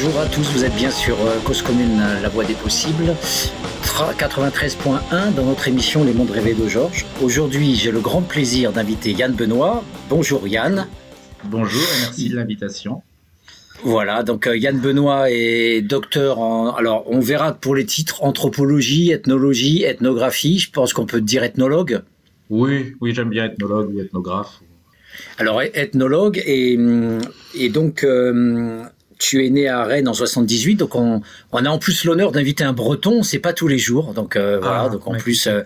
bonjour à tous, vous êtes bien sur euh, Cause Commune, la voie des possibles, 93.1 dans notre émission Les Mondes Rêvés de Georges. Aujourd'hui, j'ai le grand plaisir d'inviter Yann Benoît. Bonjour Yann. Bonjour et merci de l'invitation. Voilà, donc euh, Yann Benoît est docteur en... Alors, on verra pour les titres anthropologie, ethnologie, ethnographie. Je pense qu'on peut dire ethnologue. Oui, oui, j'aime bien ethnologue ou ethnographe. Alors, ethnologue, et, et donc, euh, tu es né à Rennes en 78, donc on, on a en plus l'honneur d'inviter un Breton, c'est pas tous les jours, donc euh, voilà, ah, donc en plus, euh,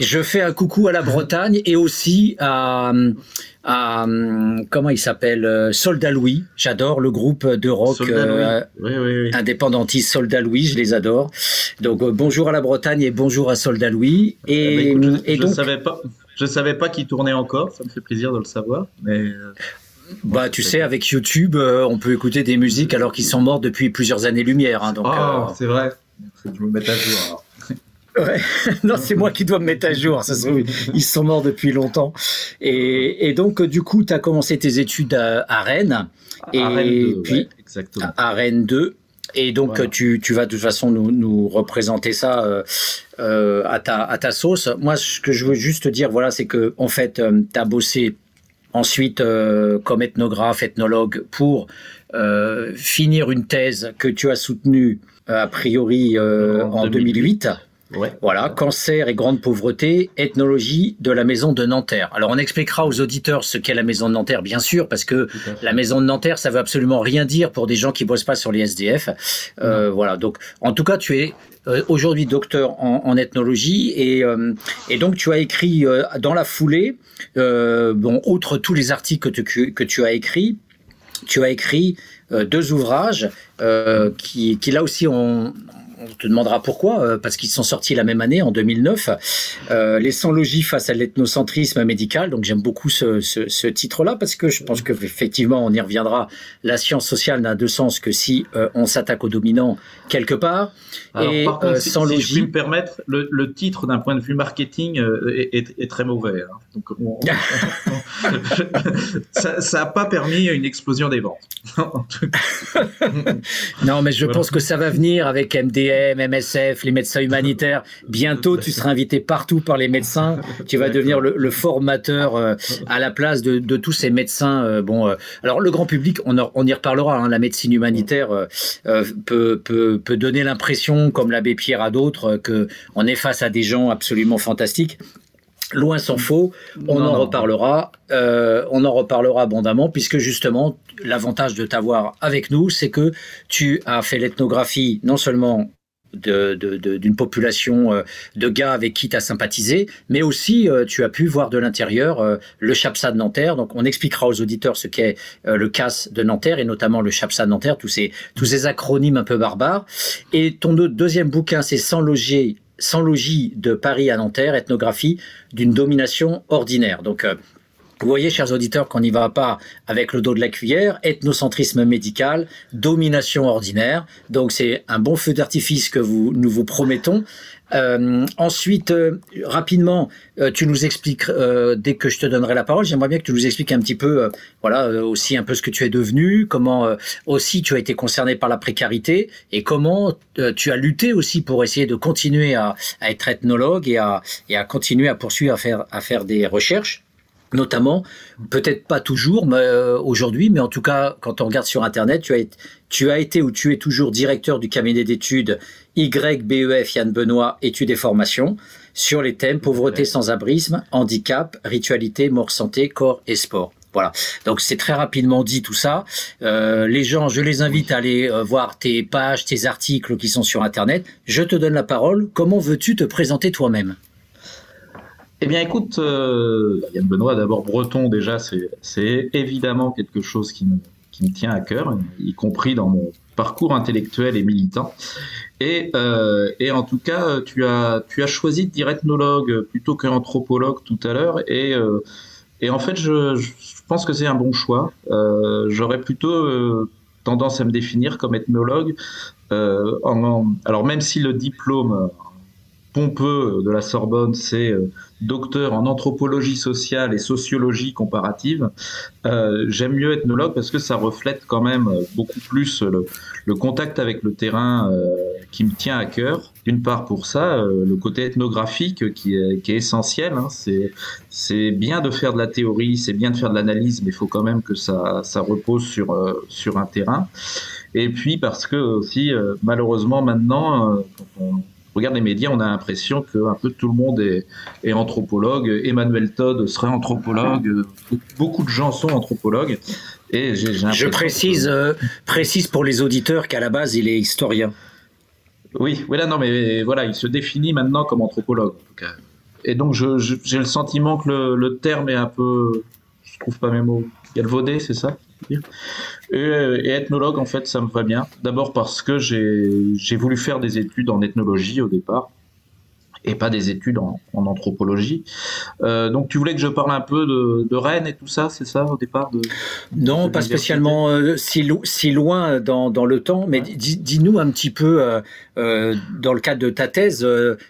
je fais un coucou à la Bretagne et aussi à, à comment il s'appelle, Soldat Louis. J'adore le groupe de rock indépendantiste Soldat Louis, je les adore. Donc bonjour à la Bretagne et bonjour à Soldat Louis. Et, eh ben, je, et donc, savais pas. Je savais pas qu'il tournait encore, ça me fait plaisir de le savoir. Mais euh, bah, tu sais, avec YouTube, euh, on peut écouter des musiques alors qu'ils sont morts depuis plusieurs années-lumière. Hein, donc, oh, euh, c'est vrai. Faut que je me mette à jour. Ouais. non, c'est moi qui dois me mettre à jour. Ça Ils sont morts depuis longtemps. Et, et donc, du coup, tu as commencé tes études à, Rennes. À et Rennes 2, puis, exactement. À Rennes 2. Et donc, tu, tu, vas de toute façon nous, nous représenter ça euh, euh, à, ta, à ta sauce. Moi, ce que je veux juste te dire, voilà, c'est que en fait, euh, tu as bossé ensuite euh, comme ethnographe, ethnologue pour euh, finir une thèse que tu as soutenue a priori en, 2008. Voilà, cancer et grande pauvreté, ethnologie de la maison de Nanterre. Alors on expliquera aux auditeurs ce qu'est la maison de Nanterre, bien sûr, parce que la maison de Nanterre, ça veut absolument rien dire pour des gens qui bossent pas sur les SDF. Euh, voilà, donc en tout cas, tu es euh, aujourd'hui docteur en, ethnologie et, euh, et, donc tu as écrit dans la foulée, bon, outre tous les articles que tu, que tu as écrits, tu as écrit deux ouvrages qui, qui là aussi ont, on te demandera pourquoi, euh, parce qu'ils sont sortis la même année, en 2009. Euh, les 100 logis face à l'ethnocentrisme médical. Donc j'aime beaucoup ce, titre-là, parce que je pense qu'effectivement, on y reviendra. La science sociale n'a de sens que si euh, on s'attaque aux dominants quelque part. Alors, et par contre, si, je puis me permettre, le, titre d'un point de vue marketing est, très mauvais. Hein. Donc ça n'a pas permis une explosion des ventes. non, mais je pense que ça va venir avec MDR MSF, les médecins humanitaires. Bientôt, tu seras invité partout par les médecins. Tu vas devenir le, formateur euh, à la place de, tous ces médecins. Euh, bon, euh, alors le grand public, on, y reparlera. Hein. la médecine humanitaire peut, peut, donner l'impression, comme l'abbé Pierre à d'autres, que on est face à des gens absolument fantastiques. Loin s'en faut, on en reparlera, on en reparlera abondamment puisque justement l'avantage de t'avoir avec nous, c'est que tu as fait l'ethnographie non seulement d'une population euh, de gars avec qui tu as sympathisé, mais aussi euh, tu as pu voir de l'intérieur euh, le CHAPSA de Nanterre. Donc on expliquera aux auditeurs ce qu'est le CAS de Nanterre et notamment le CHAPSA de Nanterre, tous ces, tous ces acronymes un peu barbares. Et ton deuxième bouquin, c'est Sans loger sans logis de Paris à Nanterre, ethnographie d'une domination ordinaire. Donc vous voyez, chers auditeurs, qu'on n'y va pas avec le dos de la cuillère, ethnocentrisme médical, domination ordinaire. Donc c'est un bon feu d'artifice que nous vous promettons. Euh, ensuite, euh, rapidement, euh, tu nous expliques, dès que je te donnerai la parole, j'aimerais bien que tu nous expliques un petit peu, voilà, aussi un peu ce que tu es devenu, comment aussi tu as été concerné par la précarité et comment tu as lutté aussi pour essayer de continuer à, être ethnologue et à, continuer à poursuivre à faire des recherches notamment, peut-être pas toujours mais, euh, aujourd'hui, mais en tout cas, quand on regarde sur Internet, tu as, tu as été ou tu es toujours directeur du cabinet d'études YBEF Yann Benoît, études et formations, sur les thèmes pauvreté sans abrisme, handicap, ritualité, mort santé, corps et sport. Voilà. Donc c'est très rapidement dit tout ça. Euh, les gens, je les invite à aller euh, voir tes pages, tes articles qui sont sur Internet. Je te donne la parole. Comment veux-tu te présenter toi-même? Eh bien, écoute, euh, Yann Benoît, d'abord breton, déjà, c'est évidemment quelque chose qui me, qui me, tient à cœur, y compris dans mon parcours intellectuel et militant. Et, euh, et en tout cas, tu as, tu as choisi de dire ethnologue plutôt qu'anthropologue tout à l'heure. Et, euh, et en fait, je, je pense que c'est un bon choix. Euh, J'aurais plutôt euh, tendance à me définir comme ethnologue. En, alors, même si le diplôme pompeux de la Sorbonne, c'est euh, docteur en anthropologie sociale et sociologie comparative. Euh, j'aime mieux ethnologue parce que ça reflète quand même beaucoup plus le, contact avec le terrain qui me tient à cœur. D'une part pour ça, le côté ethnographique qui est, essentiel. Hein. c'est bien de faire de la théorie, c'est bien de faire de l'analyse, mais il faut quand même que ça, ça repose sur, sur un terrain. Et puis parce que aussi, malheureusement maintenant, regarde les médias, on a l'impression que un peu tout le monde est, anthropologue. Emmanuel Todd serait anthropologue. Beaucoup de gens sont anthropologues. Et Je précise, euh, précise pour les auditeurs qu'à la base, il est historien. Oui, oui, là, non, mais voilà, il se définit maintenant comme anthropologue. Et donc, j'ai le sentiment que le, le, terme est un peu. Je trouve pas mes mots. Galvaudé, c'est ça? Euh, et, ethnologue, en fait, ça me va bien. D'abord parce que j'ai voulu faire des études en ethnologie au départ et pas des études en, anthropologie. Euh, donc tu voulais que je parle un peu de, Rennes et tout ça, c'est ça au départ de, Non, pas spécialement euh, si, si, loin dans, dans, le temps, mais dis-nous un petit peu, dans le cadre de ta thèse,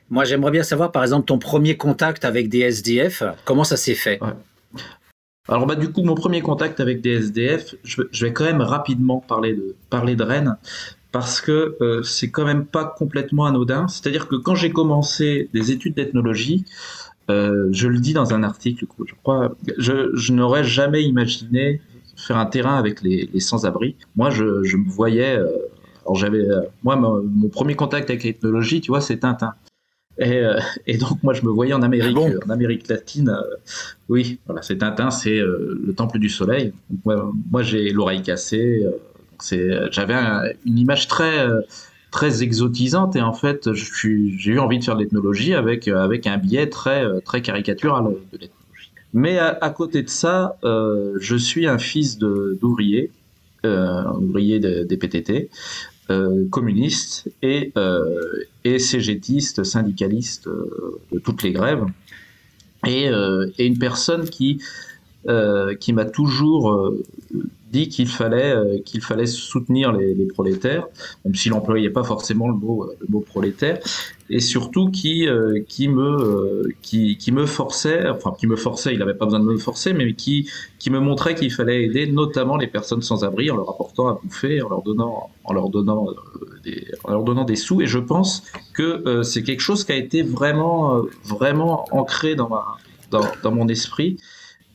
moi j'aimerais bien savoir par exemple ton premier contact avec des SDF, comment ça s'est fait? Alors bah du coup mon premier contact avec des SDF, je, vais quand même rapidement parler de parler de Rennes parce que euh, c'est quand même pas complètement anodin. C'est-à-dire que quand j'ai commencé des études d'ethnologie, euh, je le dis dans un article, je crois, je, n'aurais jamais imaginé faire un terrain avec les, sans-abri. Moi, je, me voyais. Euh, alors j'avais, moi, mon, premier contact avec l'ethnologie, tu vois, c'est Tintin. Euh, et, donc moi je me voyais en Amérique, ah en Amérique latine. Euh, oui, voilà, c'est Tintin, c'est euh, le Temple du Soleil. moi, j'ai l'oreille cassée. j'avais une image très très exotisante et en fait j'ai eu envie de faire de l'ethnologie avec avec un biais très très caricatural de l'ethnologie. Mais à, côté de ça, je suis un fils d'ouvrier, ouvrier des PTT. Euh, communiste et, euh, et cégétiste, syndicaliste euh, de toutes les grèves, et, et une personne qui, qui m'a toujours dit qu'il fallait, euh, qu'il fallait soutenir les, prolétaires, même s'il n'employait pas forcément le mot, le mot prolétaire, et surtout qui, euh, qui, me, qui, qui, me forçait, enfin qui me forçait, il n'avait pas besoin de me forcer, mais qui, qui me montrait qu'il fallait aider notamment les personnes sans abri en leur apportant à bouffer, en leur donnant, en leur donnant, euh, des, en leur donnant des sous. Et je pense que c'est quelque chose qui a été vraiment, vraiment ancré dans, ma, dans, dans mon esprit.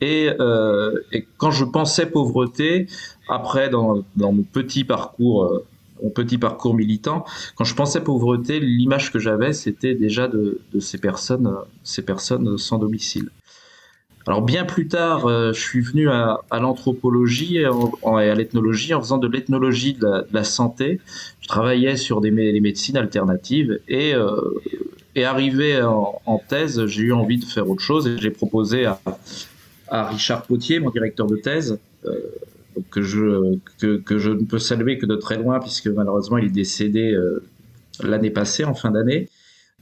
Euh, et, quand je pensais pauvreté, après dans, mon petit parcours, euh, mon petit parcours militant, quand je pensais pauvreté, l'image que j'avais, c'était déjà de, ces personnes, ces personnes sans domicile. Alors bien plus tard, euh, je suis venu à, l'anthropologie et, à l'ethnologie en faisant de l'ethnologie de, la santé. Je travaillais sur des les médecines alternatives et, et arrivé en, en thèse, j'ai eu envie de faire autre chose et j'ai proposé à, à Richard Potier, mon directeur de thèse, euh, que, je, que, je ne peux saluer que de très loin, puisque malheureusement il est décédé euh, l'année passée, en fin d'année.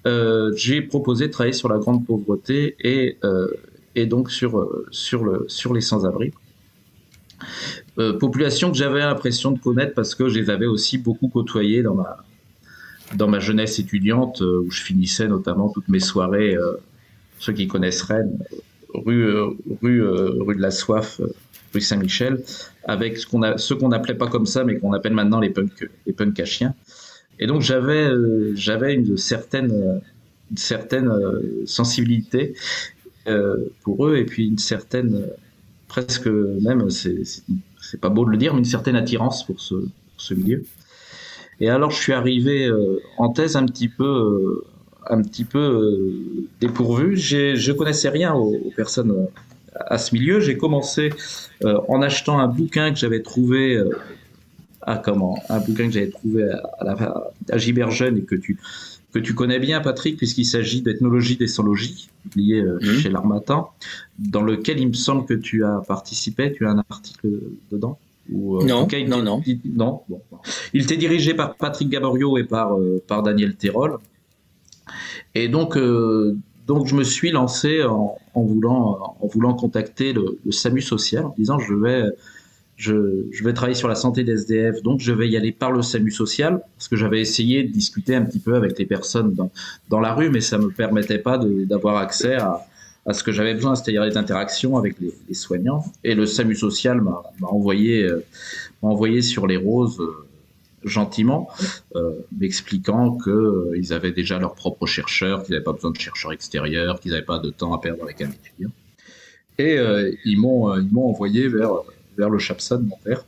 Euh, j'ai proposé de travailler sur la grande pauvreté et, et donc sur, sur, le, sur les sans-abri. population que j'avais l'impression de connaître parce que je les avais aussi beaucoup côtoyés dans ma, dans ma jeunesse étudiante, où je finissais notamment toutes mes soirées, ceux qui connaissent Rennes, rue, euh, rue, euh, rue de la Soif, euh, rue Saint-Michel, avec ce qu'on a, ce qu'on n'appelait pas comme ça, mais qu'on appelle maintenant les punks, les punks à chiens. Et donc j'avais, j'avais une certaine, certaine sensibilité pour eux et puis une certaine, presque même, c'est, c'est pas beau de le dire, mais une certaine attirance pour ce, pour ce milieu. Et alors je suis arrivé en thèse un petit peu un petit peu euh, dépourvu. Je connaissais rien aux, personnes euh, à ce milieu. J'ai commencé euh, en achetant un bouquin que j'avais trouvé à comment? Un bouquin que j'avais trouvé à, à, à Giberjeune et que tu que tu connais bien, Patrick, puisqu'il s'agit d'ethnologie des sans-logis, publié mmh. chez l'Armatan, dans lequel il me semble que tu as participé. Tu as un article dedans? Ou, non, non, non, non? Il était dirigé par Patrick Gaborio et par, par Daniel Terrol. Et donc, euh, donc je me suis lancé en, voulant, en voulant contacter le, SAMU social en disant je vais, je, vais travailler sur la santé des SDF, donc je vais y aller par le SAMU social, parce que j'avais essayé de discuter un petit peu avec les personnes dans, dans la rue, mais ça me permettait pas d'avoir accès à, à, ce que j'avais besoin, c'est-à-dire les interactions avec les, les, soignants. Et le SAMU social m'a envoyé, euh, envoyé sur les roses euh, gentiment, euh, m'expliquant qu'ils euh, avaient déjà leurs propres chercheurs, qu'ils n'avaient pas besoin de chercheurs extérieurs, qu'ils n'avaient pas de temps à perdre avec un étudiant. Et euh, ils m'ont ils m'ont envoyé vers vers le CHAPSA de Nanterre.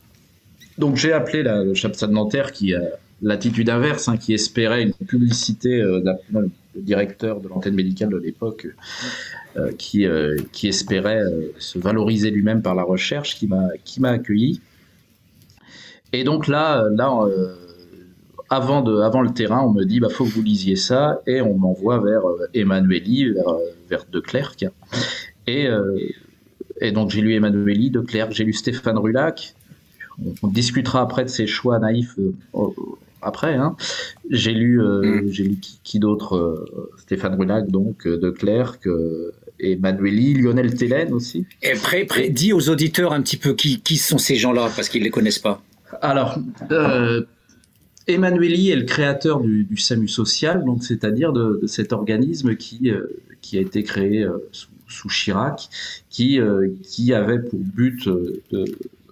Donc j'ai appelé le CHAPSA de Nanterre qui a l'attitude inverse, hein, qui espérait une publicité euh, le directeur de l'antenne médicale de l'époque, euh, qui, euh, qui espérait euh, se valoriser lui-même par la recherche, qui m'a accueilli. Et donc là, là euh, avant, de, avant le terrain, on me dit bah faut que vous lisiez ça, et on m'envoie vers Emmanueli, vers, vers De Clercq. Et et donc j'ai lu Emmanueli, De Clercq, j'ai lu Stéphane Rulac. On, on, discutera après de ses choix naïfs euh, après. Hein. J'ai lu, euh, mm. j'ai lu qui, qui d'autre euh, Stéphane Rulac, donc De Clercq, Emmanueli, Lionel Tellen aussi. Et après, dis aux auditeurs un petit peu qui, qui sont ces gens-là, parce qu'ils ne les connaissent pas. Alors, euh, Emmanueli est le créateur du, SAMU social, donc c'est-à-dire de, cet organisme qui, euh, qui a été créé euh, sous, Chirac, qui, euh, avait pour but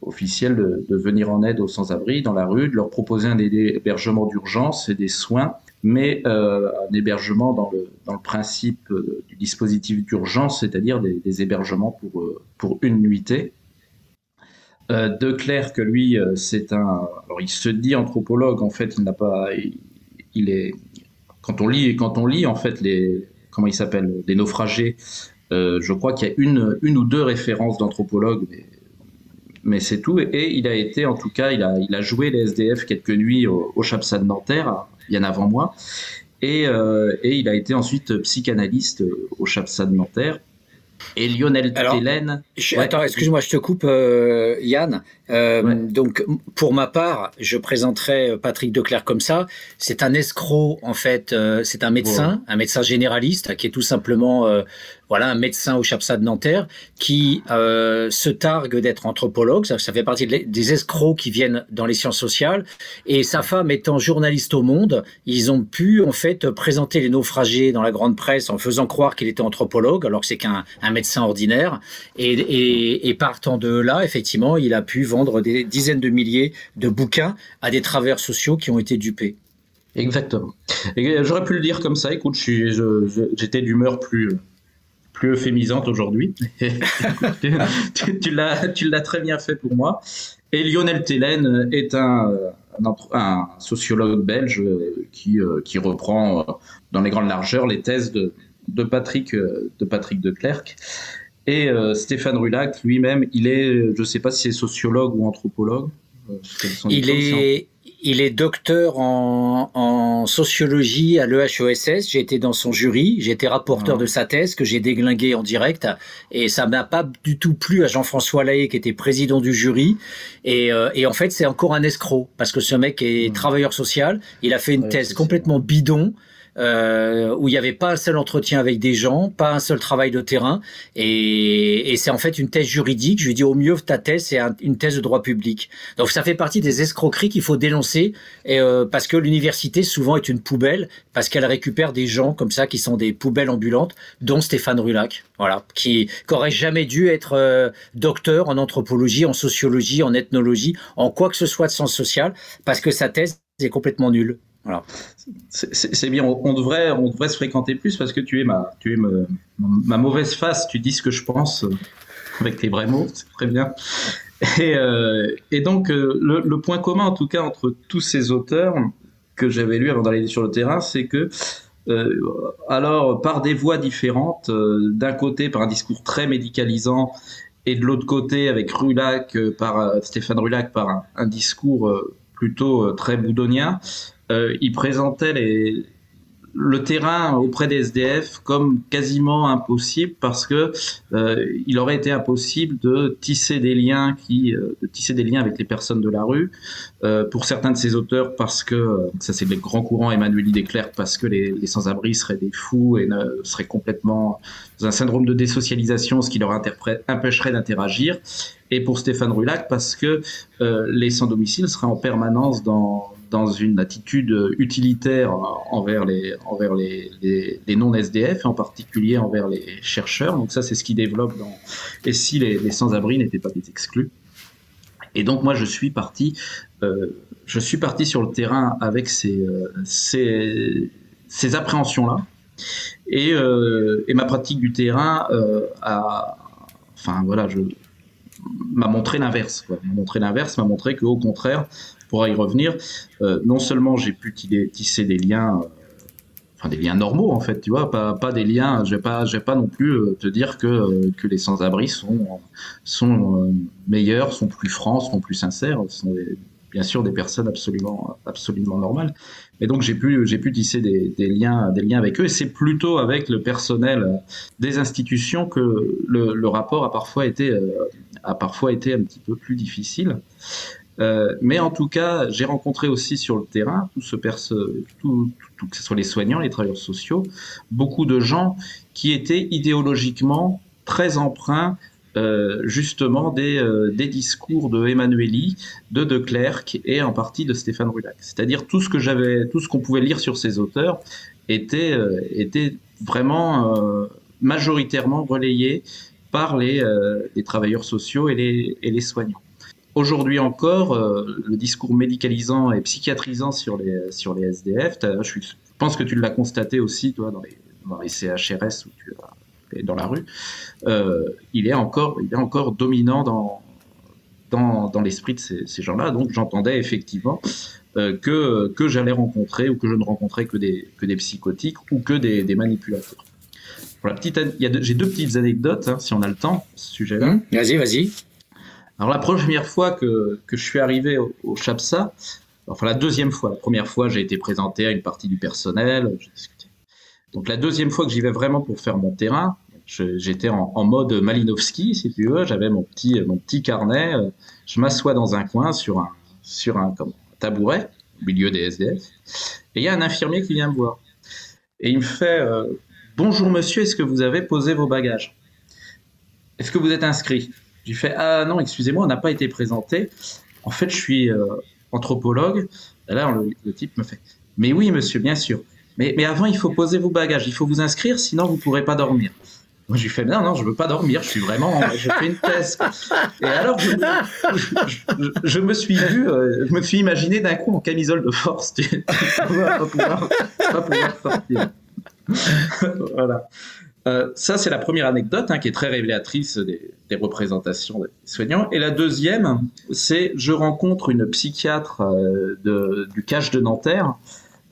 officiel de, venir en aide aux sans-abri dans la rue, de leur proposer un hébergement d'urgence et des soins, mais euh, un hébergement dans le, principe du dispositif d'urgence, c'est-à-dire des, hébergements pour une nuitée. Euh, de Clerc que lui, euh, c'est un. Alors, il se dit anthropologue. En fait, il n'a pas. Il, est. Quand on lit, quand on lit en fait les comment il s'appelle, les naufragés. Euh, je crois qu'il y a une, une ou deux références d'anthropologues, mais, c'est tout. Et il a été, en tout cas, il a, il a joué les SDF quelques nuits au, au Chapsa de Nanterre, bien avant moi. Et, et il a été ensuite psychanalyste au Chapsa de Nanterre et Lionel. Ouais. Attends, excuse-moi, je te coupe, euh, Yann. Euh, ouais. Donc, pour ma part, je présenterai Patrick Declerc comme ça. C'est un escroc, en fait. Euh, c'est un médecin, ouais. un médecin généraliste, qui est tout simplement euh, voilà, un médecin au CHAPSA de Nanterre qui euh, se targue d'être anthropologue. Ça, ça, fait partie de des escrocs qui viennent dans les sciences sociales. Et sa femme étant journaliste au Monde, ils ont pu en fait présenter les naufragés dans la grande presse en faisant croire qu'il était anthropologue, alors que c'est qu'un médecin ordinaire. Et, et, et, partant de là, effectivement, il a pu vendre des dizaines de milliers de bouquins à des travers sociaux qui ont été dupés. Exactement. J'aurais pu le dire comme ça. Écoute, j'étais d'humeur plus plus euphémisante aujourd'hui. tu, tu l'as très bien fait pour moi. Et Lionel Tellen est un, un, un sociologue belge qui, qui, reprend dans les grandes largeurs les thèses de, de Patrick de Patrick de Clercq. Et euh, Stéphane Rulac lui-même, il est, je ne sais pas si c'est sociologue ou anthropologue. Il est, il est docteur en, en sociologie à l'EHESS. J'ai été dans son jury. J'ai été rapporteur ah. de sa thèse que j'ai déglingué en direct. Et ça m'a pas du tout plu à Jean-François Lahaye qui était président du jury. Et, euh, et en fait, c'est encore un escroc parce que ce mec est mmh. travailleur social. Il a fait une ouais, thèse complètement bidon euh, où il n'y avait pas un seul entretien avec des gens, pas un seul travail de terrain, et, et c'est en fait une thèse juridique. Je lui dis au mieux ta thèse c'est un, une thèse de droit public. Donc ça fait partie des escroqueries qu'il faut dénoncer, euh, parce que l'université souvent est une poubelle, parce qu'elle récupère des gens comme ça qui sont des poubelles ambulantes, dont Stéphane Rulac, voilà, qui n'aurait jamais dû être euh, docteur en anthropologie, en sociologie, en ethnologie, en quoi que ce soit de sens social, parce que sa thèse est complètement nulle. Voilà. C'est bien, on devrait, on devrait se fréquenter plus parce que tu es ma, tu es ma, ma mauvaise face, tu dis ce que je pense euh, avec tes vrais mots, c'est très bien. Et, euh, donc, euh, le, point commun en tout cas entre tous ces auteurs que j'avais lus avant d'aller sur le terrain, c'est que, alors, par des voies différentes, d'un côté par un discours très médicalisant et de l'autre côté avec Rulac, par Stéphane Rulac, par un discours plutôt très boudonien, euh, il présentait les, le terrain auprès des SDF comme quasiment impossible parce que euh, il aurait été impossible de tisser des liens qui euh, de tisser des liens avec les personnes de la rue euh, pour certains de ces auteurs parce que ça c'est les grands courants Emmanuel Desclercq parce que les, les sans-abri seraient des fous et ne, seraient complètement dans un syndrome de désocialisation ce qui leur empêcherait d'interagir. Et pour Stéphane Rulac parce que les sans-domicile seraient en permanence dans dans une attitude utilitaire envers les, envers les, les, non-SDF, en particulier envers les chercheurs. Donc ça, c'est ce qui développe dans... Et si les, sans-abri n'étaient pas des exclus? Et donc moi, je suis parti, euh, je suis parti sur le terrain avec ces, euh, ces, ces appréhensions-là. Et, euh, ma pratique du terrain a, enfin voilà, m'a montré l'inverse. M'a montré l'inverse, m'a montré qu'au contraire, pour y revenir, euh, non seulement j'ai pu tisser des liens, euh, enfin des liens normaux en fait, tu vois, pas, des liens, je vais pas, je vais pas non plus euh, te dire que, que les sans-abri sont, sont meilleurs, sont plus francs, sont plus sincères, sont bien sûr des personnes absolument, absolument normales. Et donc j'ai pu, pu tisser des, des, liens, des liens avec eux. Et c'est plutôt avec le personnel des institutions que le, le rapport a parfois été, a parfois été un petit peu plus difficile. Euh, mais en tout cas, j'ai rencontré aussi sur le terrain, tout ce tout, tout, que ce soit les soignants, les travailleurs sociaux, beaucoup de gens qui étaient idéologiquement très emprunts euh, justement des, euh, des, discours de Emmanueli, de De Klerk et en partie de Stéphane Rulac. C'est-à-dire tout ce que j'avais, tout ce qu'on pouvait lire sur ces auteurs était, euh, était vraiment euh, majoritairement relayé par les, les travailleurs sociaux et les, et les soignants. Aujourd'hui encore, euh, le discours médicalisant et psychiatrisant sur les, sur les SDF, je, pense que tu l'as constaté aussi, toi, dans les, CHRS où dans la rue, euh, il, est encore, il est encore dominant dans, dans, dans l'esprit de ces, gens-là. Donc j'entendais effectivement euh, que, que j'allais rencontrer ou que je ne rencontrais que des, que des psychotiques ou que des, manipulateurs. La petite, j'ai deux petites anecdotes, hein, si on a le temps, ce sujet-là. Mmh, vas-y, vas-y. Alors la première fois que, que je suis arrivé au, CHAPSA, enfin la deuxième fois, la première fois j'ai été présenté à une partie du personnel, Donc la deuxième fois que j'y vais vraiment pour faire mon terrain, j'étais en, mode Malinowski, si tu veux, j'avais mon petit, mon petit carnet, je m'assois dans un coin sur un, sur un, tabouret, au milieu des SDF, et il y a un infirmier qui vient me voir. Et il me fait euh, Bonjour monsieur, est-ce que vous avez posé vos bagages? Est-ce que vous êtes inscrit? J'ai fait Ah non, excusez-moi, on n'a pas été présenté. En fait, je suis euh, anthropologue. Et là, le, type me fait Mais oui, monsieur, bien sûr. Mais, mais avant, il faut poser vos bagages. Il faut vous inscrire, sinon vous ne pourrez pas dormir. Moi, je lui fais Non, non, je ne veux pas dormir. Je suis vraiment. Je fais une thèse. Et alors, je, me suis vu, euh, je me suis imaginé d'un coup en camisole de force. Tu, pas pouvoir, pas pouvoir sortir. voilà. Euh, ça, c'est la première anecdote hein, qui est très révélatrice des, représentations des soignants. Et la deuxième, c'est je rencontre une psychiatre euh, du cache de Nanterre.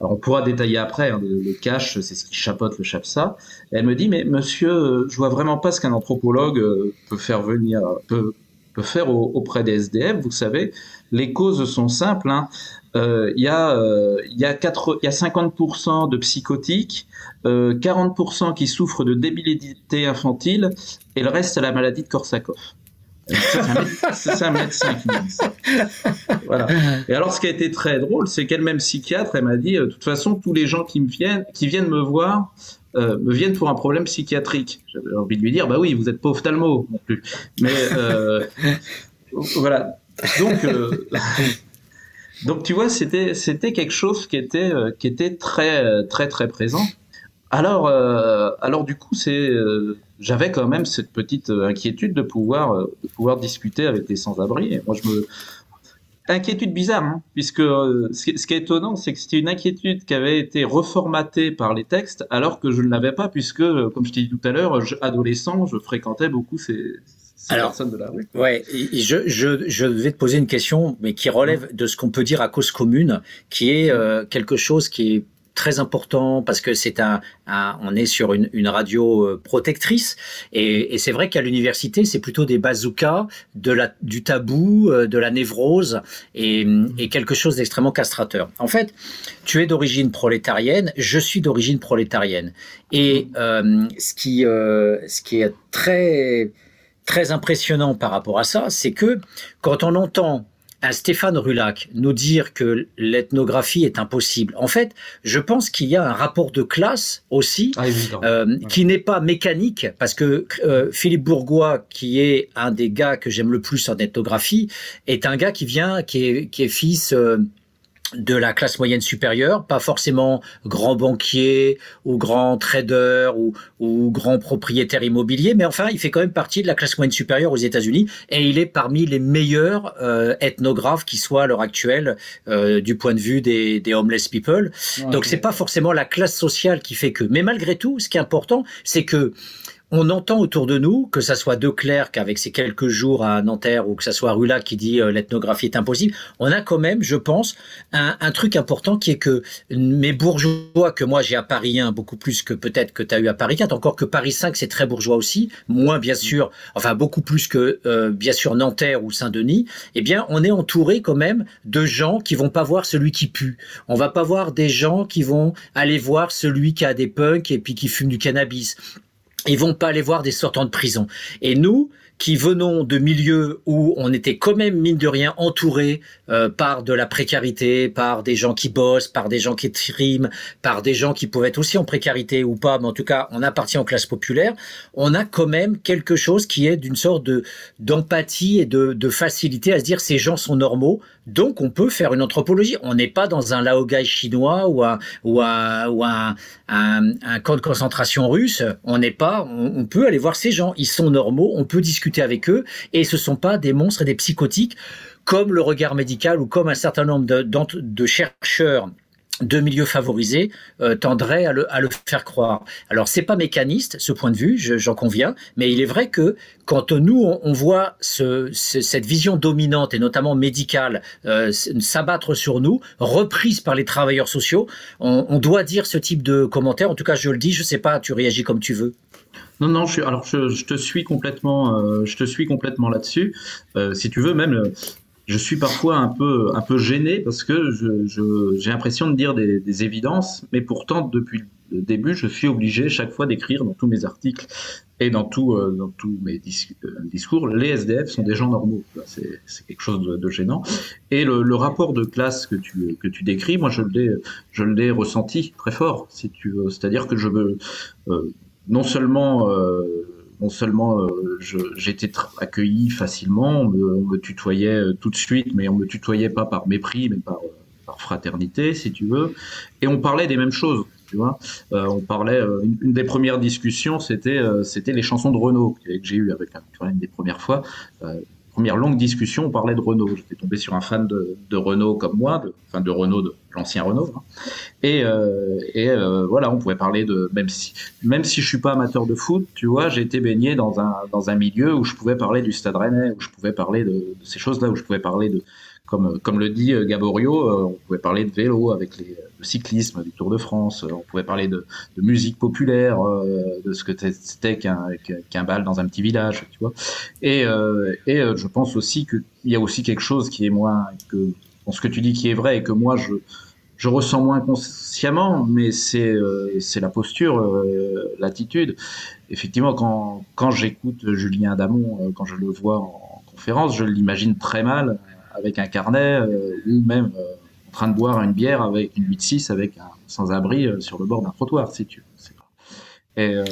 Alors, on pourra détailler après, hein, le, cache, c'est ce qui chapote le CHAPSA. elle me dit, mais monsieur, je vois vraiment pas ce qu'un anthropologue euh, peut faire venir, peut, peut faire auprès des SDF. Vous savez, les causes sont simples. Hein. Euh, il y, euh, y, a 4, y a 50% de psychotiques, euh, 40% qui souffrent de débilité infantile, et le reste, c'est la maladie de Korsakoff. C'est un, médecin qui dit ça. Voilà. Et alors, ce qui a été très drôle, c'est qu'elle-même psychiatre, elle m'a dit, euh, de toute façon, tous les gens qui me viennent, qui viennent me voir, euh, me viennent pour un problème psychiatrique. J'avais envie de lui dire, bah oui, vous êtes pas ophtalmo non plus. Mais euh, voilà. Donc, euh, donc tu vois, c'était c'était quelque chose qui était euh, qui était très très très présent. Alors euh, alors du coup, c'est euh, j'avais quand même cette petite inquiétude de pouvoir de pouvoir discuter avec les sans-abri. Moi, je me inquiétude bizarre, hein, puisque ce qui, ce qui, est étonnant, c'est que c'était une inquiétude qui avait été reformatée par les textes, alors que je ne l'avais pas, puisque, comme je t'ai dit tout à l'heure, adolescent, je fréquentais beaucoup ces, alors, de la rue. Ouais, je, je, je vais te poser une question, mais qui relève de ce qu'on peut dire à cause commune, qui est euh, quelque chose qui est très important parce que c'est un, on est sur une, une radio euh, protectrice et, et c'est vrai qu'à l'université c'est plutôt des bazookas, de la, du tabou, euh, de la névrose et, et quelque chose d'extrêmement castrateur. En fait, tu es d'origine prolétarienne, je suis d'origine prolétarienne et euh, ce qui euh, ce qui est très très impressionnant par rapport à ça, c'est que quand on entend un Stéphane Rulac nous dire que l'ethnographie est impossible. En fait, je pense qu'il y a un rapport de classe aussi, ah, euh, qui n'est pas mécanique, parce que euh, Philippe Bourgois, qui est un des gars que j'aime le plus en ethnographie, est un gars qui vient, qui est, qui est fils... Euh, de la classe moyenne supérieure, pas forcément grand banquier ou grand trader ou, ou grand propriétaire immobilier, mais enfin, il fait quand même partie de la classe moyenne supérieure aux États-Unis et il est parmi les meilleurs euh, ethnographes qui soient à l'heure actuelle euh, du point de vue des, des homeless people. Donc, c'est pas forcément la classe sociale qui fait que. Mais malgré tout, ce qui est important, c'est que on entend autour de nous, que ça soit De Clercq avec ses quelques jours à Nanterre ou que ça soit Rula qui dit euh, l'ethnographie est impossible, on a quand même, je pense, un, truc important qui est que mes bourgeois que moi j'ai à Paris 1 beaucoup plus que peut-être que tu as eu à Paris 4, encore que Paris 5 c'est très bourgeois aussi, moins bien sûr, enfin beaucoup plus que euh, bien sûr Nanterre ou Saint-Denis, eh bien on est entouré quand même de gens qui vont pas voir celui qui pue. On va pas voir des gens qui vont aller voir celui qui a des punks et puis qui fume du cannabis ils vont pas aller voir des sortants de prison. Et nous, qui venons de milieux où on était quand même, mine de rien, entouré euh, par de la précarité, par des gens qui bossent, par des gens qui triment, par des gens qui pouvaient être aussi en précarité ou pas, mais en tout cas, on appartient aux classes populaires, on a quand même quelque chose qui est d'une sorte de d'empathie et de, facilité à se dire ces gens sont normaux, donc on peut faire une anthropologie. On n'est pas dans un laogai chinois ou un, camp de concentration russe. On n'est pas, on peut aller voir ces gens. Ils sont normaux, on peut discuter avec eux et ce sont pas des monstres et des psychotiques comme le regard médical ou comme un certain nombre de, chercheurs de milieux favorisés euh, tendraient à le, faire croire. Alors c'est pas mécaniste ce point de vue, j'en conviens, mais il est vrai que quand nous on, voit ce, cette vision dominante et notamment médicale euh, s'abattre sur nous, reprise par les travailleurs sociaux, on, on, doit dire ce type de commentaire. En tout cas, je le dis, je sais pas, tu réagis comme tu veux. Non, non, je suis, alors je, te suis complètement, euh, complètement là-dessus. Euh, si tu veux, même, je suis parfois un peu, un peu gêné parce que j'ai l'impression de dire des, évidences, mais pourtant, depuis le début, je suis obligé chaque fois d'écrire dans tous mes articles et dans, tout, euh, dans tous mes discours, les SDF sont des gens normaux. C'est quelque chose de, gênant. Et le, rapport de classe que tu, que tu décris, moi, je l'ai ressenti très fort, si tu. C'est-à-dire que je veux non seulement euh, non seulement euh, j'étais accueilli facilement, on me, tutoyait euh, tout de suite, mais on me tutoyait pas par mépris, mais par, par fraternité, si tu veux, et on parlait des mêmes choses. Tu vois, on parlait. Une, des premières discussions, c'était c'était les chansons de Renault que j'ai eu avec une des premières fois première longue discussion, on parlait de Renault. J'étais tombé sur un fan de, Renault comme moi, de, enfin de Renault, de l'ancien Renault. Hein. Et, euh, et euh, voilà, on pouvait parler de même si même si je suis pas amateur de foot, tu vois, j'ai été baigné dans un dans un milieu où je pouvais parler du Stade Rennais, où je pouvais parler de, de ces choses-là, où je pouvais parler de comme, comme le dit euh, Gaborio, euh, on pouvait parler de vélo avec les, le cyclisme du Tour de France, euh, on pouvait parler de, musique populaire, de ce que c'était qu'un qu'un bal dans un petit village, tu vois. Et, et je pense aussi qu'il y a aussi quelque chose qui est moins que ce que tu dis qui est vrai et que moi je je ressens moins consciemment, mais c'est c'est la posture, l'attitude. Effectivement, quand quand j'écoute Julien Damon, quand je le vois en conférence, je l'imagine très mal avec un carnet euh, ou même euh, en train de boire une bière avec une 8-6 avec un sans-abri euh, sur le bord d'un trottoir, si tu veux. Euh,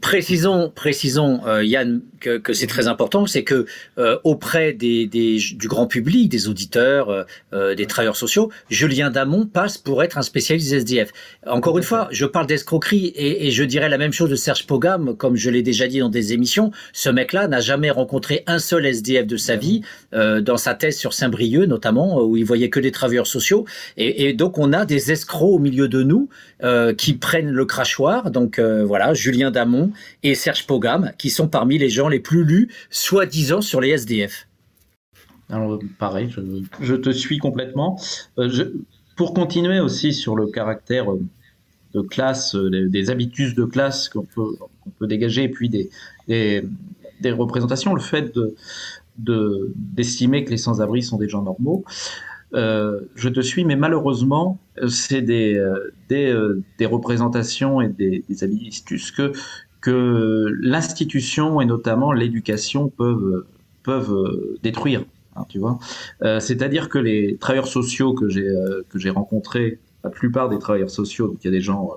précisons, précisons Yann, que, que c'est très important, c'est que euh, auprès des, des, du grand public, des auditeurs, euh, des travailleurs sociaux, Julien Damon passe pour être un spécialiste des SDF. Encore une fois, je parle d'escroquerie et, et, je dirais la même chose de Serge Pogam, comme je l'ai déjà dit dans des émissions. Ce mec-là n'a jamais rencontré un seul SDF de sa vie, dans sa thèse sur Saint-Brieuc notamment, où il voyait que des travailleurs sociaux. Et, et, donc on a des escrocs au milieu de nous qui prennent le crachoir. Donc voilà, Julien Damon et Serge Pogam, qui sont parmi les gens les plus lus, soi-disant, sur les SDF. Alors, pareil, je, te suis complètement. Euh, pour continuer aussi sur le caractère de classe, des, habitus de classe qu'on peut, dégager, et puis des, des, représentations, le fait de d'estimer que les sans-abri sont des gens normaux. Euh, je te suis, mais malheureusement, c'est des, euh, des, euh, des, représentations et des, des habitus que, que l'institution et notamment l'éducation peuvent, peuvent détruire. Hein, tu vois, c'est-à-dire que les travailleurs sociaux que j'ai que j'ai rencontrés, la plupart des travailleurs sociaux, donc il y a des gens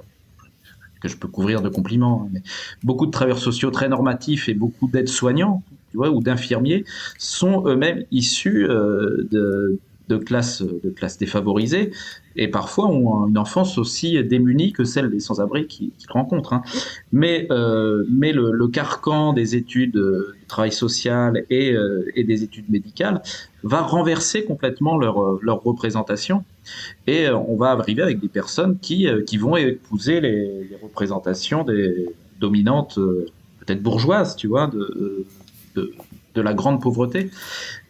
que je peux couvrir de compliments, hein, mais beaucoup de travailleurs sociaux très normatifs et beaucoup d'aides-soignants, tu vois, ou d'infirmiers sont eux-mêmes issus de, de classes, de classes défavorisées et parfois ont une enfance aussi démunie que celle des sans-abri qu'ils rencontrent. Hein. Mais, euh, mais le, carcan des études euh, du travail social et, euh, des études médicales va renverser complètement leur, leur représentation et on va arriver avec des personnes qui, qui vont épouser les, représentations des dominantes, peut-être bourgeoises, tu vois, de de la grande pauvreté.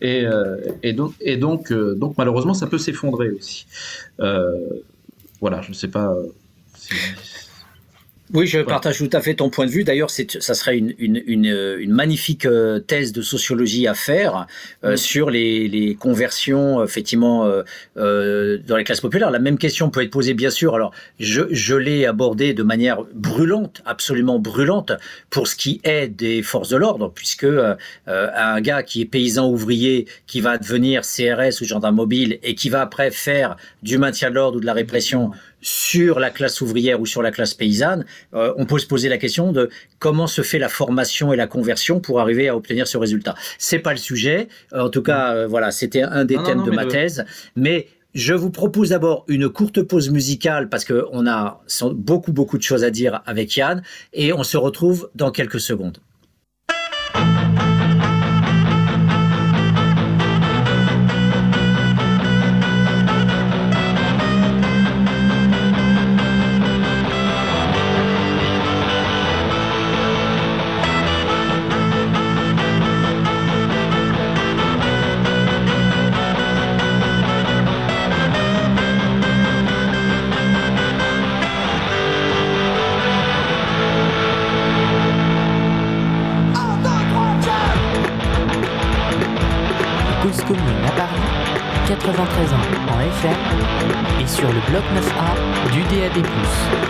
Et, euh, et donc, et donc, euh, donc, malheureusement, ça peut s'effondrer aussi. Euh, voilà, je ne sais pas si, oui, je partage tout à fait ton point de vue. D'ailleurs, ça serait une, une, une, magnifique euh, thèse de sociologie à faire euh, mm. sur les, les, conversions, effectivement, euh, euh, dans les classes populaires. La même question peut être posée, bien sûr. Alors, je, je l'ai abordé de manière brûlante, absolument brûlante, pour ce qui est des forces de l'ordre, puisque un gars qui est paysan ouvrier, qui va devenir CRS ou gendarme mobile et qui va après faire du maintien de l'ordre ou de la répression sur la classe ouvrière ou sur la classe paysanne, euh, on peut se poser la question de comment se fait la formation et la conversion pour arriver à obtenir ce résultat. C'est pas le sujet. Euh, en tout cas, euh, voilà, c'était un des thèmes de ma thèse. Mais je vous propose d'abord une courte pause musicale parce qu'on a beaucoup beaucoup de choses à dire avec Yann et on se retrouve dans quelques secondes. Ils n'ont pas l'esprit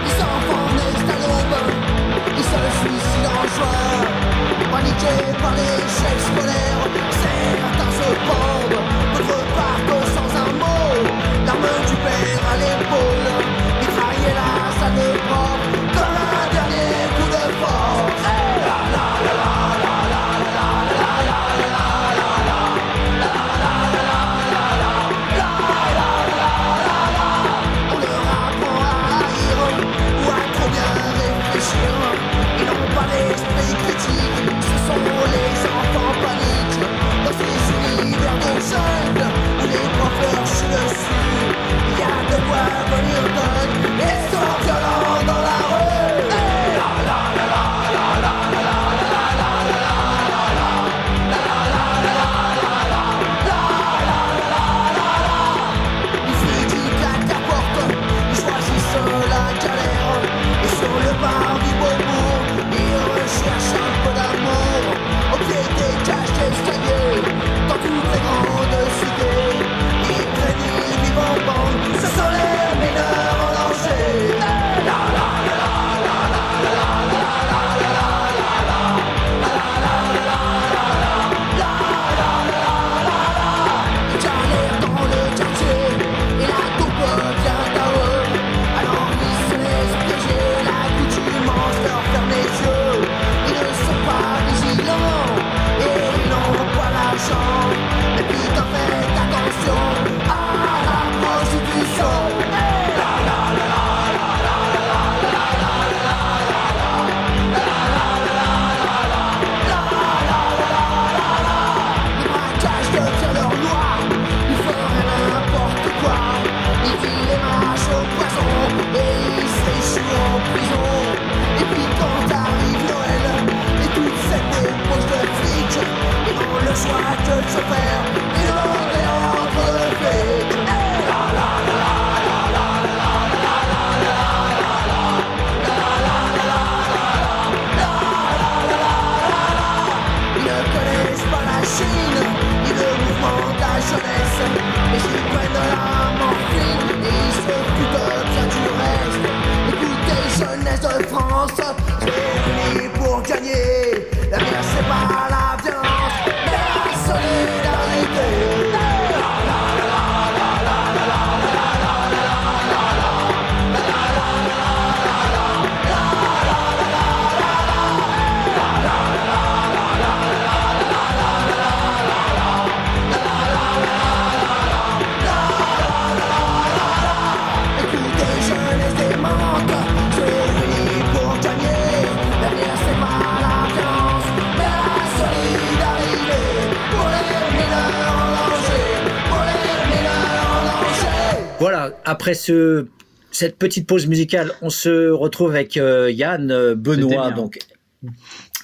après ce, cette petite pause musicale, on se retrouve avec euh, Yann euh, Benoît. Donc,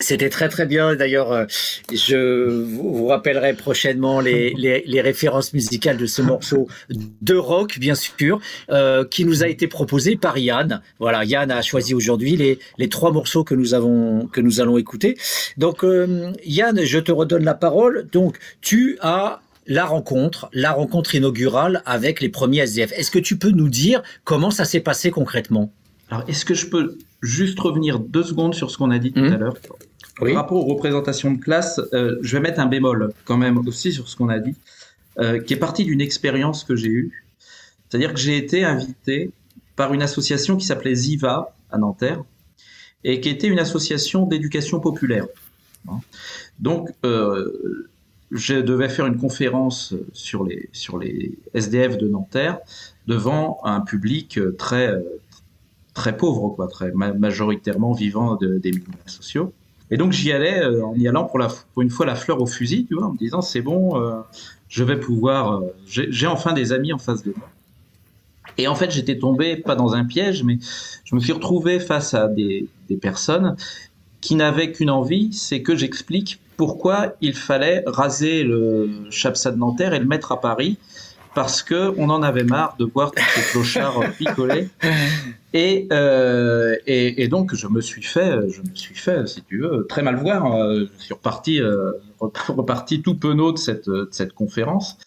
c'était très très bien. D'ailleurs, euh, je vous vous rappellerai prochainement les, les, les références musicales de ce morceau de rock, bien sûr, euh, qui nous a été proposé par Yann. Voilà, Yann a choisi aujourd'hui les, les trois morceaux que nous avons que nous allons écouter. Donc, euh, Yann, je te redonne la parole. Donc, tu as la rencontre, la rencontre inaugurale avec les premiers SDF. Est-ce que tu peux nous dire comment ça s'est passé concrètement? Alors, est-ce que je peux juste revenir deux secondes sur ce qu'on a dit tout Mhm. à l'heure? Oui. Par rapport aux représentations de classe, euh, je vais mettre un bémol quand même aussi sur ce qu'on a dit, euh, qui est parti d'une expérience que j'ai eue. C'est-à-dire que j'ai été invité par une association qui s'appelait Ziva à Nanterre et qui était une association d'éducation populaire. Hein. Donc, euh, je devais faire une conférence sur les, sur les SDF de Nanterre devant un public euh, très, euh, très pauvre, quoi, très ma- majoritairement vivant de- des minima sociaux. Et donc j'y allais euh, en y allant pour, une fois la fleur au fusil, tu vois, en me disant c'est bon, je vais pouvoir, j'ai enfin des amis en face de moi. Et en fait j'étais tombé pas dans un piège, mais je me suis retrouvé face à des, des personnes qui n'avaient qu'une envie, c'est que j'explique pourquoi il fallait raser le Chapsa de Nanterre et le mettre à Paris, parce que on en avait marre de voir tous ces clochards picoler. Et, euh, et, et donc je me suis fait, je me suis fait, si tu veux, très mal voir. Euh, Je suis reparti, euh, reparti tout penaud de cette, de cette conférence.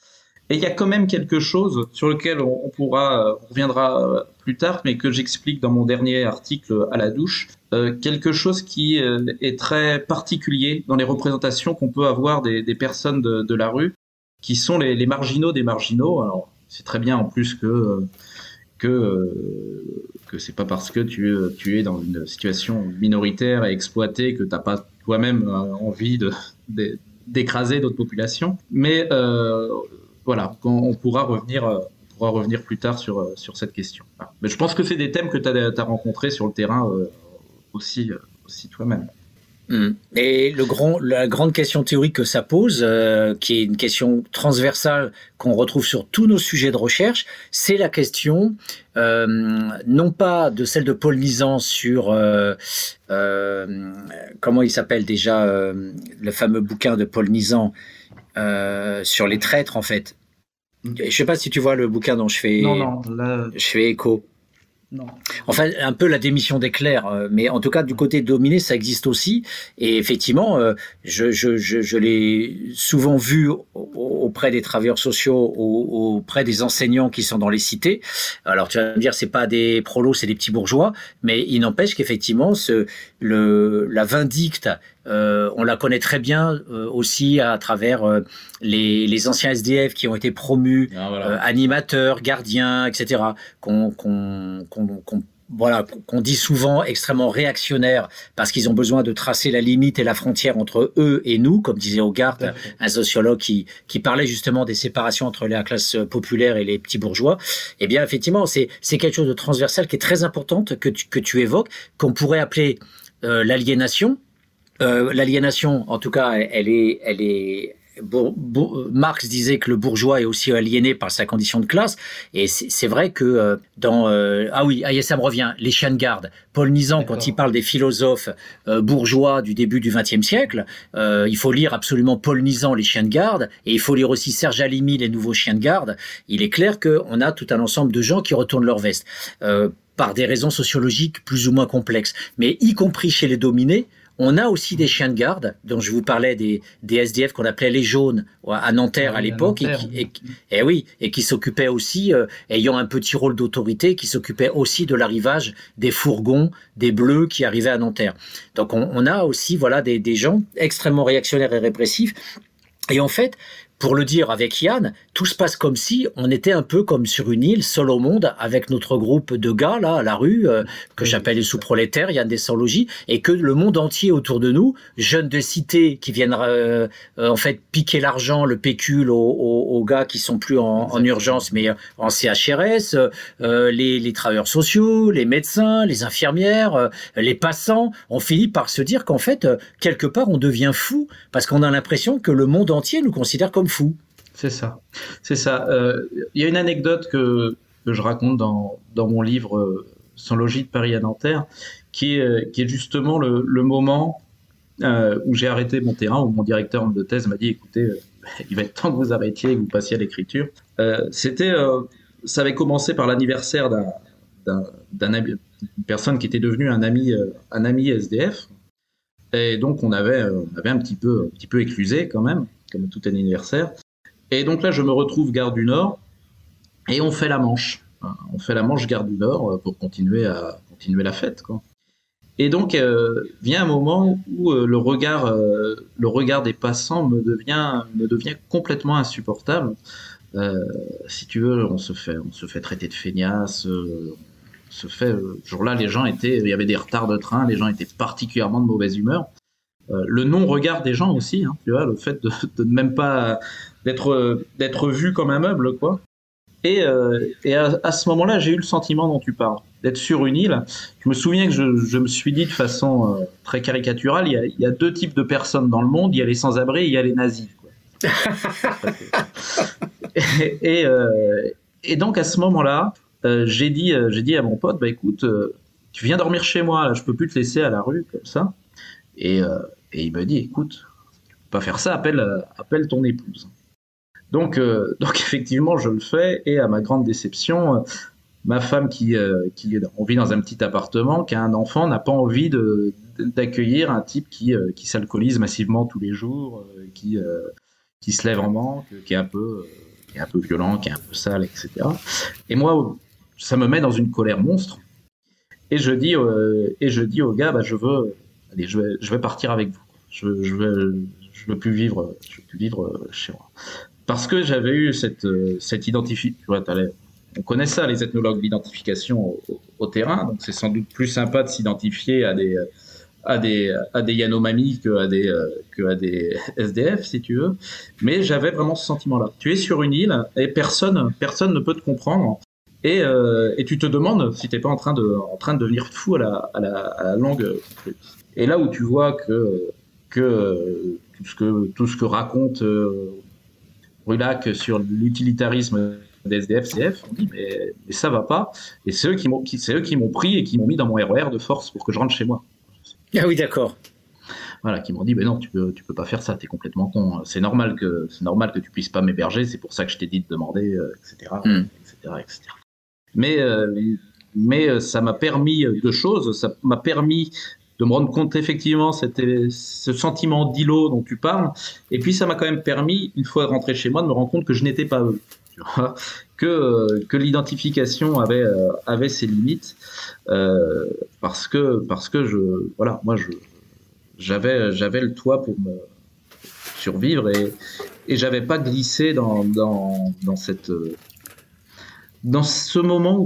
Et il y a quand même quelque chose sur lequel on, pourra, on reviendra euh, plus tard, mais que j'explique dans mon dernier article à la douche. Euh, quelque chose qui euh, est très particulier dans les représentations qu'on peut avoir des, personnes de, la rue, qui sont les, marginaux des marginaux. Alors c'est très bien en plus que euh, que euh, c'est pas parce que tu, euh, tu es dans une situation minoritaire et exploitée que t'as pas toi-même euh, envie de, d'écraser d'autres populations. Mais euh, voilà, on pourra revenir, euh, revenir plus tard sur, euh, sur cette question. Mais je pense que c'est des thèmes que tu as, rencontrés sur le terrain euh, aussi, aussi toi-même. Hmm. Et le grand, la grande question théorique que ça pose, qui est une question transversale qu'on retrouve sur tous nos sujets de recherche, c'est la question non pas de celle de Paul Nizan sur comment il s'appelle déjà le fameux bouquin de Paul Nizan sur les traîtres en fait. Je sais pas si tu vois le bouquin dont je fais, Non, non, là, je fais écho. non. Enfin, un peu la démission des clercs, euh, mais en tout cas du côté dominé, ça existe aussi. Et effectivement, euh, je, je, je, je l'ai souvent vu au- auprès des travailleurs sociaux, au- auprès des enseignants qui sont dans les cités. Alors tu vas me dire, c'est pas des prolos, c'est des petits bourgeois, mais il n'empêche qu'effectivement, ce, le, la vindicte, euh, on la connaît très bien euh, aussi à travers euh, les, les anciens SDF qui ont été promus Ah, voilà. euh, animateurs, gardiens, etc. Qu'on voilà, qu'on dit souvent extrêmement réactionnaires parce qu'ils ont besoin de tracer la limite et la frontière entre eux et nous, comme disait Hogarth, un sociologue qui, qui parlait justement des séparations entre la classe populaire et les petits bourgeois. Eh bien, effectivement, c'est quelque chose de transversal qui est très importante que tu, que tu évoques, qu'on pourrait appeler euh, l'aliénation. Euh, l'aliénation, en tout cas, elle est, elle Marx disait que le bourgeois est aussi aliéné par sa condition de classe, et c'est vrai que euh, dans euh, ah oui, ah, ça me revient, les chiens de garde. Paul Nizan, quand il parle des philosophes euh, bourgeois du début du XXe siècle, euh, il faut lire absolument Paul Nizan, les chiens de garde, et il faut lire aussi Serge Alimi, les nouveaux chiens de garde. Il est clair qu'on a tout un ensemble de gens qui retournent leur veste. Par des raisons sociologiques plus ou moins complexes. Mais y compris chez les dominés, On a aussi des chiens de garde, dont je vous parlais des, des SDF qu'on appelait les jaunes à Nanterre à oui, à l'époque, et, et oui, et qui s'occupaient aussi, euh, ayant un petit rôle d'autorité, qui s'occupaient aussi de l'arrivage des fourgons, des bleus qui arrivaient à Nanterre. Donc on, on a aussi voilà des, des gens extrêmement réactionnaires et répressifs. Et en fait, pour le dire avec Yann, tout se passe comme si on était un peu comme sur une île, seul au monde, avec notre groupe de gars là à la rue, euh, que j'appelle les sous-prolétaires, Yann des sans-logis, et que le monde entier autour de nous, jeunes de cité qui viennent euh, euh, en fait piquer l'argent, le pécule aux, aux- aux gars qui sont plus en, en urgence mais en CHRS, euh, euh, les, les travailleurs sociaux, les médecins, les infirmières, euh, les passants, on finit par se dire qu'en fait, euh, quelque part, on devient fou parce qu'on a l'impression que le monde entier nous considère comme fous. C'est ça. C'est ça. Euh, Il y a une anecdote que, je raconte dans, dans mon livre euh, Sans logis de Paris à Nanterre, qui est, euh, qui est justement le, le moment euh, où j'ai arrêté mon terrain, où mon directeur de thèse m'a dit écoutez, euh, il va être temps que vous arrêtiez et que vous passiez à l'écriture. Euh, C'était, euh, ça avait commencé par l'anniversaire d'un, d'un, d'un ami- une personne qui était devenue un ami, euh, un ami SDF. Et donc on avait, euh, on avait un petit peu, un petit peu éclusé quand même, comme tout anniversaire. Et donc là, je me retrouve gare du Nord et on fait la Manche. Hein, On fait la Manche gare du Nord euh, pour continuer à continuer la fête. Et donc euh, vient un moment où euh, le regard, le regard des passants me devient, me devient complètement insupportable. Si tu veux, on se fait, on se fait traiter de feignasse. on se fait. jour-là, les gens étaient, il y avait des retards de train, les gens étaient particulièrement de mauvaise humeur. Euh, le non-regard des gens aussi, hein, tu vois, le fait de, de même pas d'être vu comme un meuble, quoi. Et, euh, à, ce moment-là, j'ai eu le sentiment dont tu parles, d'être sur une île. Je me souviens que je, me suis dit de façon euh, très caricaturale, il y, a, deux types de personnes dans le monde, il y a les sans-abri et il y a les nazis. Et, donc à ce moment-là, j'ai dit, à mon pote, bah écoute, tu viens dormir chez moi, là, je peux plus te laisser à la rue comme ça. Et il me dit, écoute, tu peux pas faire ça, appelle, euh, appelle ton épouse. Donc, euh, donc effectivement, je le fais et à ma grande déception, euh, ma femme qui, qui on vit dans un petit appartement, qui a un enfant, n'a pas envie de d'accueillir un type qui, qui s'alcoolise massivement tous les jours, qui, qui se lève en manque, qui est un peu, qui est un peu violent, qui est un peu sale, etc. Et moi, ça me met dans une colère monstre. Et je dis, et je dis au gars, bah, je veux, allez, je vais, partir avec vous. Je, je veux, plus vivre, euh, chez moi. Parce que j'avais eu cette, euh, identification. On connaît ça, les ethnologues, l'identification au, terrain. Donc c'est sans doute plus sympa de s'identifier à des, à des, des Yanomami que à des, euh, SDF, si tu veux. Mais j'avais vraiment ce sentiment-là. Tu es sur une île et personne, ne peut te comprendre. Et, tu te demandes si t'es pas en train de, devenir fou à la, à la, à la longue. Et là où tu vois que, que euh, tout ce que, tout ce que raconte euh, Rulac sur l'utilitarisme des SDF-CF, on dit mais, mais ça va pas. Et c'est eux qui m'ont, pris et qui m'ont mis dans mon RER de force pour que je rentre chez moi. Ah oui, d'accord. Voilà, qui m'ont dit, mais non, tu peux, tu peux pas faire ça, t'es complètement con. C'est normal que, c'est normal que tu puisses pas m'héberger, c'est pour ça que je t'ai dit de demander, euh, etc., etc., etc. Mais, euh, mais euh, ça m'a permis deux choses. Ça m'a permis de me rendre compte effectivement c'était ce sentiment d'îlot dont tu parles. Et puis ça m'a quand même permis, une fois rentré chez moi, de me rendre compte que je n'étais pas eux. Que, que l'identification avait, euh, avait ses limites. euh, parce que, parce que je, voilà, moi je, j'avais, j'avais le toit pour me survivre et, et j'avais pas glissé dans, dans, dans cette, euh, dans ce moment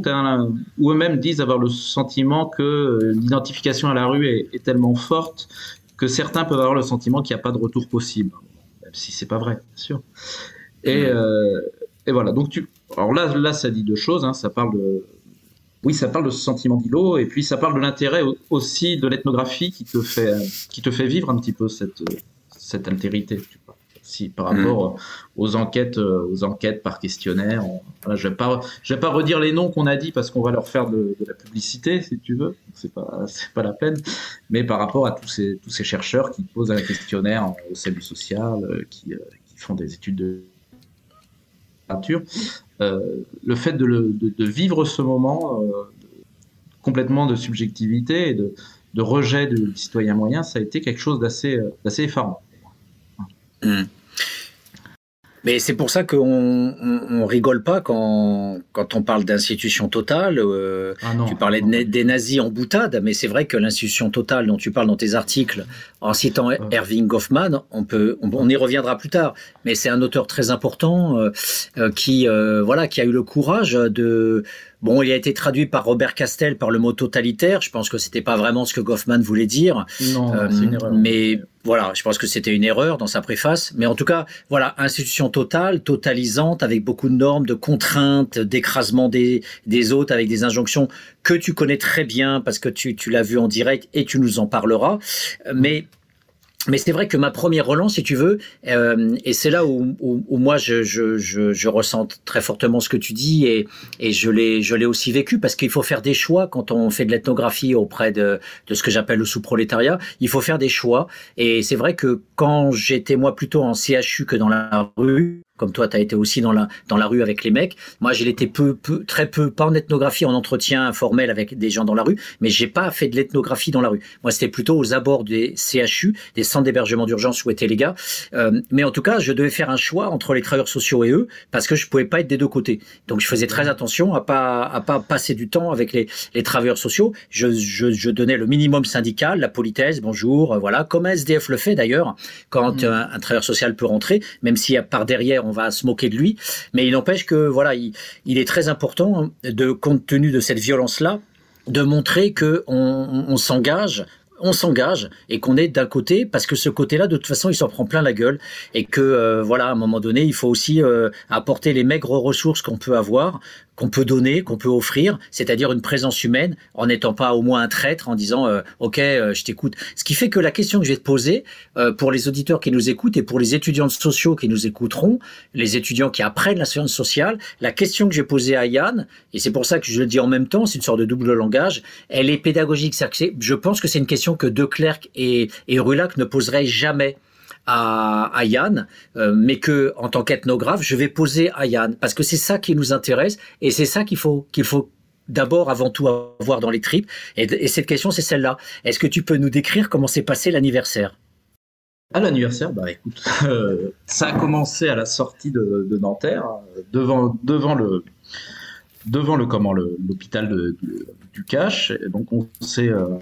où, eux-mêmes disent avoir le sentiment que euh, l'identification à la rue est, est tellement forte que certains peuvent avoir le sentiment qu'il n'y a pas de retour possible, même si c'est pas vrai, bien sûr. Et, euh, et voilà. Donc tu, alors là, là, ça dit deux choses. hein. Ça parle de, oui, ça parle de ce sentiment d'îlot, et puis ça parle de l'intérêt au- aussi de l'ethnographie qui te fait, qui te fait vivre un petit peu cette, cette altérité. Si par rapport aux enquêtes, euh, aux enquêtes par questionnaire, on- voilà, je vais pas, je vais pas redire les noms qu'on a dit parce qu'on va leur faire de, de la publicité, si tu veux. C'est pas, c'est pas la peine. Mais par rapport à tous ces, tous ces chercheurs qui posent un questionnaire au salut social, euh, qui, euh, qui font des études de littérature, euh, le fait de, le- de- de vivre ce moment euh, complètement de subjectivité et de, de rejet du citoyen moyen, ça a été quelque chose d'assez d'assez effarant. Mmh. Mais c'est pour ça qu'on on, rigole pas quand, quand on parle d'institution totale. Euh, ah tu parlais des nazis en boutade, mais c'est vrai que l'institution totale dont tu parles dans tes articles, en citant Erving Goffman, on peut, on, y reviendra plus tard. Mais c'est un auteur très important euh, euh, qui, voilà, qui a eu le courage de Bon, il a été traduit par Robert Castel par le mot totalitaire. Je pense que c'était pas vraiment ce que Goffman voulait dire. Non, c'est une erreur. Mais voilà, je pense que c'était une erreur dans sa préface. Mais en tout cas, voilà, institution totale, totalisante, avec beaucoup de normes, de contraintes, d'écrasement des, des autres, avec des injonctions que tu connais très bien parce que tu, tu l'as vu en direct et tu nous en parleras. Mais mais c'est vrai que ma première relance, si tu veux, euh, et c'est là où, où, où moi je, je, je, je, ressens très fortement ce que tu dis et, et je l'ai je l'ai aussi vécu parce qu'il faut faire des choix quand on fait de l'ethnographie auprès de, de ce que j'appelle le sous-prolétariat. Il faut faire des choix et c'est vrai que quand j'étais moi plutôt en CHU que dans la rue, comme toi, tu as été aussi dans la, dans la rue avec les mecs. Moi, j'ai été peu, peu, très peu, pas en ethnographie, en entretien informel avec des gens dans la rue, mais j'ai pas fait de l'ethnographie dans la rue. Moi, c'était plutôt aux abords des CHU, des centres d'hébergement d'urgence où étaient les gars. Euh, mais en tout cas, je devais faire un choix entre les travailleurs sociaux et eux, parce que je pouvais pas être des deux côtés. Donc, je faisais très attention à pas, à pas passer du temps avec les, les travailleurs sociaux. Je, je, je donnais le minimum syndical, la politesse, bonjour, euh, voilà, comme SDF le fait d'ailleurs, quand mmh. un, un travailleur social peut rentrer, même si par derrière, on on va se moquer de lui. Mais il n'empêche que voilà, il, est très important de compte tenu de cette violence-là, de montrer que on s'engage on s'engage et qu'on est d'un côté parce que ce côté-là, de toute façon, il s'en prend plein la gueule et que euh, voilà, à un moment donné, il faut aussi euh, apporter les maigres ressources qu'on peut avoir, qu'on peut donner, qu'on peut offrir, c'est-à-dire une présence humaine, en n'étant pas au moins un traître, en disant euh, OK, je t'écoute. Ce qui fait que la question que je vais te poser pour les auditeurs qui nous écoutent et pour les étudiants sociaux qui nous écouteront, les étudiants qui apprennent la science sociale, la question que j'ai posée à Yann, et c'est pour ça que je le dis en même temps, c'est une sorte de double langage, elle est pédagogique. Je pense que c'est une question que De Klerk et, et Rulac ne poseraient jamais à, Yann, euh, mais que en tant qu'ethnographe, je vais poser à Yann parce que c'est ça qui nous intéresse et c'est ça qu'il faut qu'il faut d'abord avant tout avoir dans les tripes. Et, cette question, c'est celle-là. Est-ce que tu peux nous décrire comment s'est passé l'anniversaire? À l'anniversaire, bah écoute, euh, ça a commencé à la sortie de, Nanterre, devant, devant le devant le comment l'hôpital du Cache. donc on s'est euh,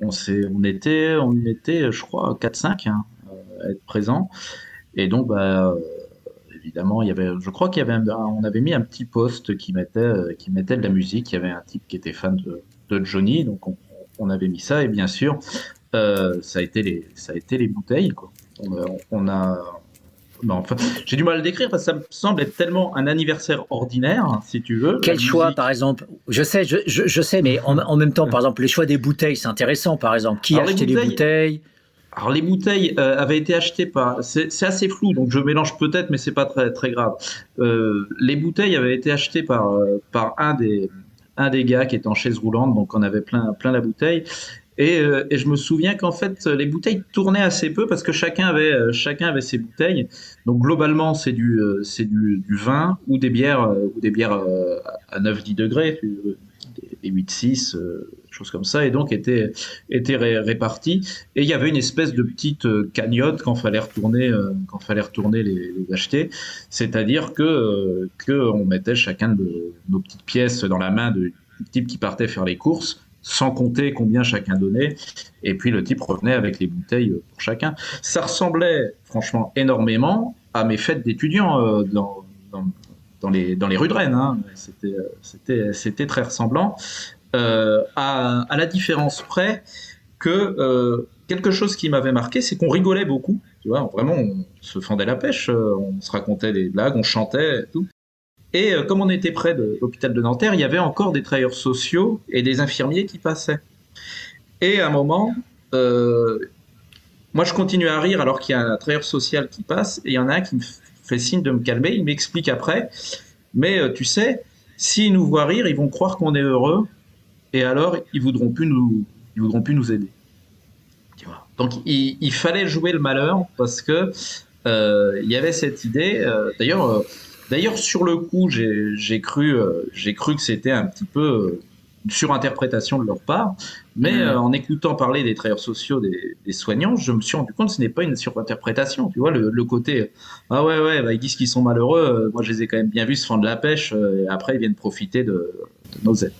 on, on, était, on était, je crois, 4-5 hein, à être présents. Et donc, bah, évidemment, il y avait, je crois qu'il y avait, on avait mis un petit poste qui mettait, qui mettait de la musique. Il y avait un type qui était fan de, Johnny, donc on, avait mis ça. Et bien sûr, euh, ça a été les, ça a été les bouteilles. Quoi. on a, enfin, j'ai du mal à le décrire parce que ça me semble être tellement un anniversaire ordinaire, si tu veux. Quel choix, par exemple? Je sais, je, je, sais, mais en, même temps, par exemple, les choix des bouteilles, c'est intéressant, par exemple. Qui a acheté les bouteilles, alors les bouteilles euh, avaient été achetées par, c'est assez flou, donc je mélange peut-être, mais c'est pas très très grave. Euh, les bouteilles avaient été achetées par euh, par un des un des gars qui était en chaise roulante, donc on avait plein plein la bouteille. Euh, et, je me souviens qu'en fait, les bouteilles tournaient assez peu parce que chacun avait, chacun avait ses bouteilles. Donc globalement, c'est du, c'est du, vin ou des bières, ou des bières à 9-10 degrés, des 8-6, choses comme ça, et donc étaient, étaient réparties. Et il y avait une espèce de petite cagnotte quand fallait retourner, quand fallait retourner les, les acheter. C'est-à-dire que, que on mettait chacun de nos petites pièces dans la main du type qui partait faire les courses sans compter combien chacun donnait. Et puis le type revenait avec les bouteilles pour chacun. Ça ressemblait franchement énormément à mes fêtes d'étudiants euh, dans, dans, les, dans les rues de Rennes. Hein. C'était très ressemblant. Euh, à, la différence près que euh, quelque chose qui m'avait marqué, c'est qu'on rigolait beaucoup. Tu vois, vraiment, on se fendait la pêche, on se racontait des blagues, on chantait et tout. Et euh, comme on était près de l'hôpital de Nanterre, il y avait encore des travailleurs sociaux et des infirmiers qui passaient. Et à un moment, euh, moi je continue à rire alors qu'il y a un travailleur social qui passe et il y en a un qui me fait signe de me calmer. Il m'explique après, mais euh, tu sais, s'ils nous voient rire, ils vont croire qu'on est heureux et alors ils voudront plus nous, ils voudront plus nous aider. Donc il, fallait jouer le malheur parce que il y avait cette idée. D'ailleurs D'ailleurs, sur le coup, j'ai cru, euh, j'ai cru que c'était un petit peu, surinterprétation de leur part. Mais Mm. euh, en écoutant parler des travailleurs sociaux, des, des soignants, je me suis rendu compte que ce n'est pas une surinterprétation. Tu vois, le, le côté ah ouais ouais, bah, ils disent qu'ils sont malheureux. euh, moi, je les ai quand même bien vus se fendre la pêche. euh, et après, ils viennent profiter de, de nos aides.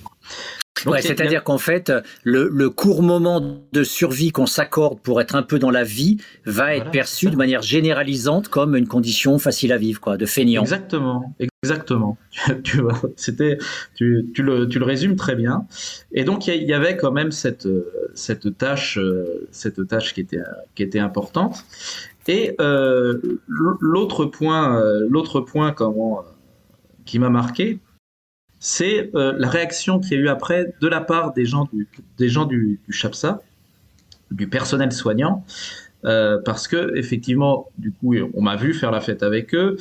Ouais, c'est-à-dire qu'en fait, le, le court moment de survie qu'on s'accorde pour être un peu dans la vie va être perçu de manière généralisante comme une condition facile à vivre, quoi, de feignant. Exactement, exactement. tu vois, c'était, tu, tu le, tu le résumes très bien. Et donc il y, avait quand même cette, cette tâche, cette tâche qui était, qui était importante. Et euh, l'autre point, l'autre point comment, qui m'a marqué, c'est euh, la réaction qu'il y a eu après de la part des gens du, des gens du, du CHAPSA, du personnel soignant, euh, parce que effectivement, du coup, on m'a vu faire la fête avec eux.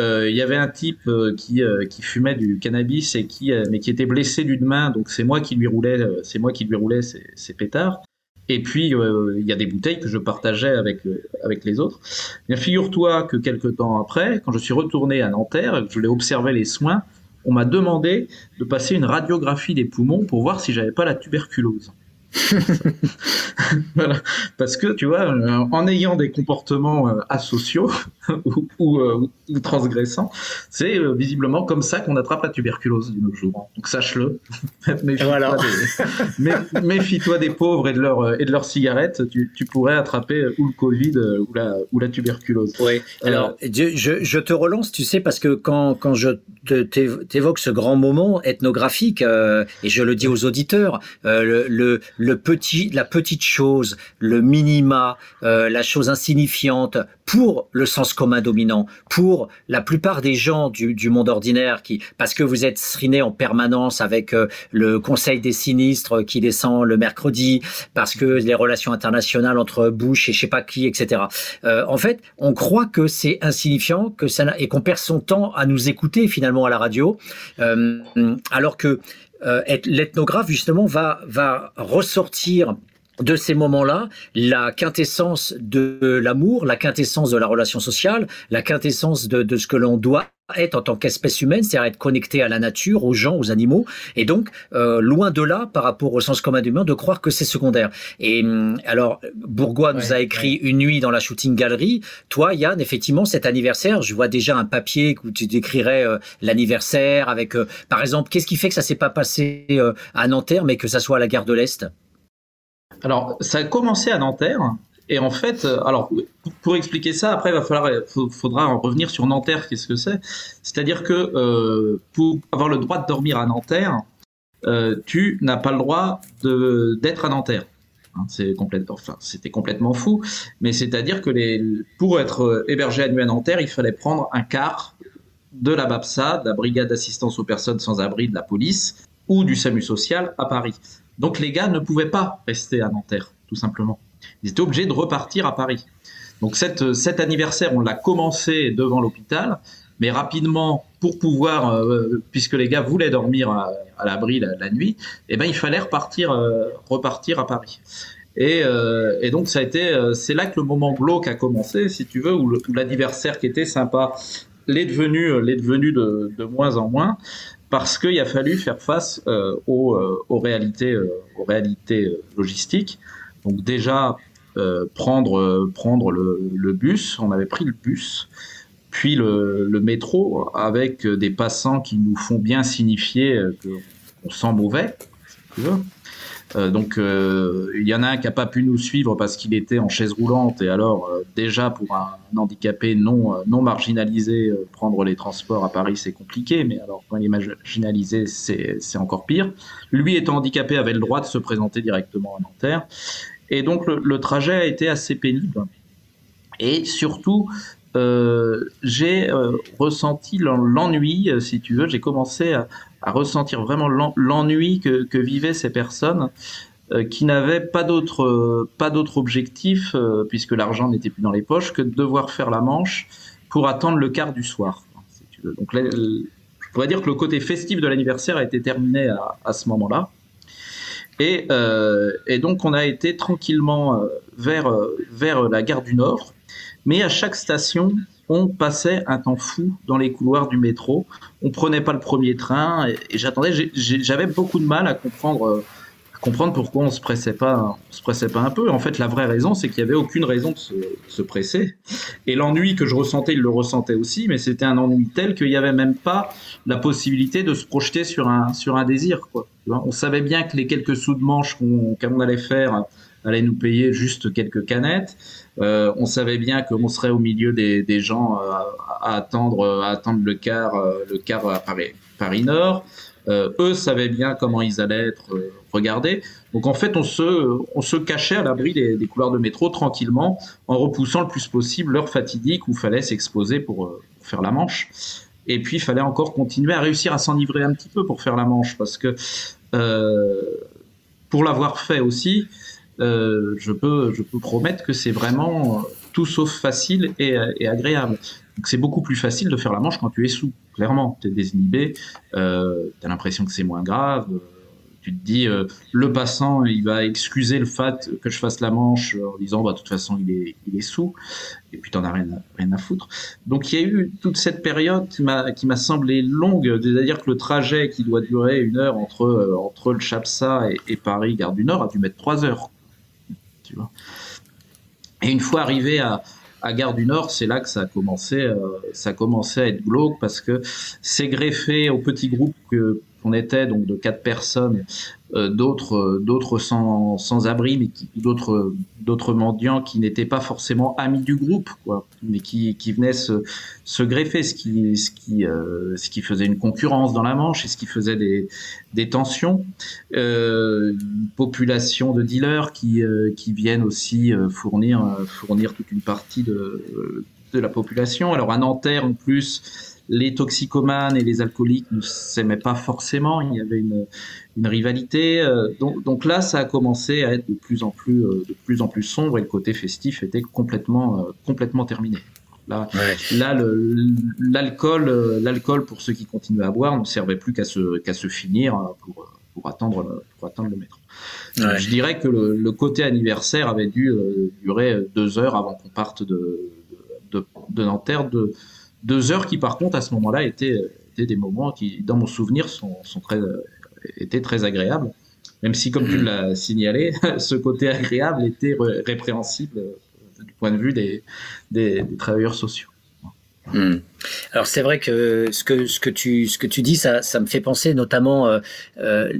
Euh, Il y avait un type qui, qui fumait du cannabis et qui, mais qui était blessé d'une main, donc c'est moi qui lui roulais, c'est moi qui lui roulais ses, ses pétards. Et puis il y a des bouteilles que je partageais avec avec les autres. Bien, figure-toi que quelques temps après, quand je suis retourné à Nanterre, je l'ai observé les soins, on m'a demandé de passer une radiographie des poumons pour voir si j'avais pas la tuberculose. voilà. Parce que, tu vois, euh, en ayant des comportements euh, asociaux ou, ou, euh, ou transgressants, c'est euh, visiblement comme ça qu'on attrape la tuberculose de nos jours. Donc sache-le. Méfie-toi Voilà. des, mé- méfie-toi des pauvres et de leurs euh, et de leurs cigarettes. Tu, tu pourrais attraper euh, ou le Covid euh, ou la, ou la tuberculose. Oui. Alors, je, je- je te relance, tu sais, parce que quand, quand je t'évoque ce grand moment ethnographique, euh, et je le dis aux auditeurs, euh, le, le, le petit, la petite chose, le minima, euh, la chose insignifiante pour le sens commun dominant, pour la plupart des gens du, du monde ordinaire, qui, parce que vous êtes sriné en permanence avec euh, le Conseil des sinistres qui descend le mercredi, parce que les relations internationales entre Bush et je sais pas qui, etc. Euh, en fait, on croit que c'est insignifiant, que ça et qu'on perd son temps à nous écouter finalement à la radio, euh, alors que euh, l'ethnographe justement va va ressortir de ces moments-là, la quintessence de l'amour, la quintessence de la relation sociale, la quintessence de, de ce que l'on doit être en tant qu'espèce humaine, c'est-à-dire être connecté à la nature, aux gens, aux animaux, et donc euh, loin de là, par rapport au sens commun humain, de croire que c'est secondaire. Et hum, alors, Bourgois nous Ouais, a écrit Une nuit dans la shooting gallery. Toi, Yann, effectivement, cet anniversaire, je vois déjà un papier où tu décrirais euh, l'anniversaire avec, euh, par exemple, qu'est-ce qui fait que ça s'est pas passé euh, à Nanterre, mais que ça soit à la gare de l'Est? Alors, ça a commencé à Nanterre. Et en fait, euh, alors pour- expliquer ça, après, il falloir, faut- faudra en revenir sur Nanterre. Qu'est-ce que c'est C'est-à-dire que euh, pour avoir le droit de dormir à Nanterre, euh, tu n'as pas le droit d'être à Nanterre. Hein, c'est complètement, enfin, c'était complètement fou. Mais c'est-à-dire que les, pour être euh, hébergé à nuit à Nanterre, il fallait prendre un quart de la BAPSA, de la Brigade d'assistance aux personnes sans abri de la police, ou du SAMU social à Paris. Donc les gars ne pouvaient pas rester à Nanterre, tout simplement. Ils étaient obligés de repartir à Paris. Donc cette, cet anniversaire, on l'a commencé devant l'hôpital, mais rapidement, pour pouvoir, euh, puisque les gars voulaient dormir à, à l'abri la, nuit, eh ben il fallait repartir, euh, repartir à Paris. Et, euh, donc ça a été, euh, c'est là que le moment glauque a commencé, si tu veux, où l'anniversaire qui était sympa l'est devenu, euh, l'est devenu de, de moins en moins, parce qu'il a fallu faire face euh, aux, euh, aux réalités, euh, aux réalités euh, logistiques. Donc déjà euh, prendre, prendre le, le bus, on avait pris le bus, puis le, le métro avec des passants qui nous font bien signifier qu'on sent mauvais. Euh, donc euh, il y en a un qui n'a pas pu nous suivre parce qu'il était en chaise roulante. Et alors euh, déjà pour un handicapé non, non marginalisé, prendre les transports à Paris c'est compliqué, mais alors quand il est marginalisé c'est encore pire. Lui étant handicapé avait le droit de se présenter directement à Nanterre. Et donc le, trajet a été assez pénible. Et surtout j'ai euh, ressenti l'en- l'ennui, euh, si tu veux, j'ai commencé à, ressentir vraiment l'en- l'ennui que, vivaient ces personnes euh, qui n'avaient pas d'autre euh, pas d'autre objectif, euh, puisque l'argent n'était plus dans les poches, que de devoir faire la manche pour attendre le quart du soir. Donc je pourrais dire que le côté festif de l'anniversaire a été terminé à, à ce moment-là. Et, euh, et donc on a été tranquillement euh, vers, euh, vers la gare du Nord. Mais à chaque station, on passait un temps fou dans les couloirs du métro. On prenait pas le premier train et, j'attendais. J'avais beaucoup de mal à comprendre, euh, à comprendre pourquoi on se pressait pas, on se pressait pas un peu. En fait, la vraie raison, c'est qu'il y avait aucune raison de se, presser. Et l'ennui que je ressentais, il le ressentait aussi, mais c'était un ennui tel qu'il n'y avait même pas la possibilité de se projeter sur un sur un désir. On savait bien que les quelques sous de manche qu'on allait faire allaient nous payer juste quelques canettes. Euh, on savait bien qu'on serait au milieu des, gens euh, à, attendre, à attendre le euh, le car à Paris, Paris Nord. eux savaient bien comment ils allaient être regardés. Donc en fait, on se, on se cachait à l'abri des, des, couloirs de métro tranquillement, en repoussant le plus possible l'heure fatidique où fallait s'exposer pour, faire la manche. Et puis, il fallait encore continuer à réussir à s'enivrer un petit peu pour faire la manche, parce que pour l'avoir fait aussi, euh, je, peux, promettre que c'est vraiment tout sauf facile et, et agréable. c'est beaucoup plus facile de faire la manche quand tu es sous, clairement. Tu es désinhibé, euh, tu as l'impression que c'est moins grave tu te dis, euh, le passant, il va excuser le fait que je fasse la manche en disant, bah, de toute façon, il est, sous, et puis t'en as rien, à foutre. Donc il y a eu toute cette période qui m'a, semblé longue, c'est-à-dire que le trajet qui doit durer une heure entre, entre le Chapsa et, et Paris, Gare du Nord, a dû mettre trois heures. Et une fois arrivé à, Gare du Nord, c'est là que ça a commencé, euh, ça a commencé à être glauque parce que c'est greffé au petit groupe qu'on était, donc de quatre personnes, d'autres euh, d'autres sans, sans abri mais d'autres d'autres mendiants qui n'étaient pas forcément amis du groupe quoi mais qui, qui venaient se, se greffer ce qui ce qui euh, ce qui faisait une concurrence dans la Manche et ce qui faisait des des tensions. Euh, une population de dealers qui qui viennent aussi fournir fournir toute une partie de de la population. Alors à Nanterre en plus les toxicomanes et les alcooliques ne s'aimaient pas forcément, il y avait une, rivalité. Euh, donc, là, ça a commencé à être de plus en plus, euh, de plus en plus sombre et le côté festif était complètement, euh, complètement terminé. Là, l'alcool, l'alcool pour ceux qui continuaient à boire ne servait plus qu'à se, qu'à se finir pour, pour attendre, pour attendre le métro. Je dirais que le, côté anniversaire avait dû durer deux heures avant qu'on parte de, de, de Nanterre. De, deux heures qui, par contre, à ce moment-là, étaient, des moments qui, dans mon souvenir, sont, très, étaient très agréables. Même si, comme tu l'as signalé, ce côté agréable était répréhensible euh, du point de vue des, des, travailleurs sociaux. Hmm. Alors c'est vrai que ce que ce que tu ce que tu dis ça ça me fait penser notamment euh, euh,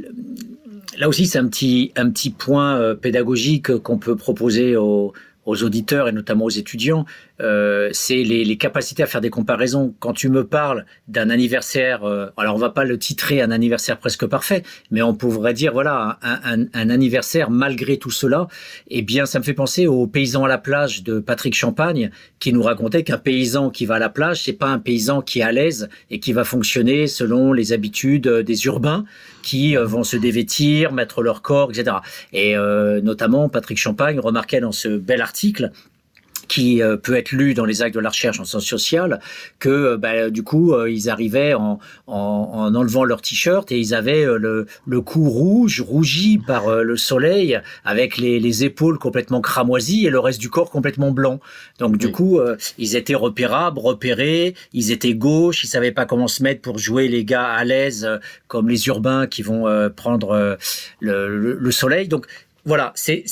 là aussi c'est un petit un petit point pédagogique qu'on peut proposer aux, aux auditeurs et notamment aux étudiants, euh, c'est les, capacités à faire des comparaisons. Quand tu me parles d'un anniversaire, euh, alors on va pas le titrer un anniversaire presque parfait, mais on pourrait dire voilà un, anniversaire malgré tout cela. Eh bien, ça me fait penser au paysan à la plage de Patrick Champagne, qui nous racontait qu'un paysan qui va à la plage, c'est pas un paysan qui est à l'aise et qui va fonctionner selon les habitudes des urbains qui euh, vont se dévêtir, mettre leur corps, etc. Et notamment, Patrick Champagne remarquait dans ce bel article qui euh, peut être lu dans les actes de la recherche en sciences sociales, que euh, bah, du coup euh, ils arrivaient en, en, enlevant leur t-shirt et ils avaient le, le cou rouge, rougi par le soleil, avec les, les, épaules complètement cramoisies et le reste du corps complètement blanc. Donc du coup ils étaient repérables, repérés, ils étaient gauches, ils savaient pas comment se mettre pour jouer les gars à l'aise comme les urbains qui vont prendre le, le, soleil. Donc voilà, c'est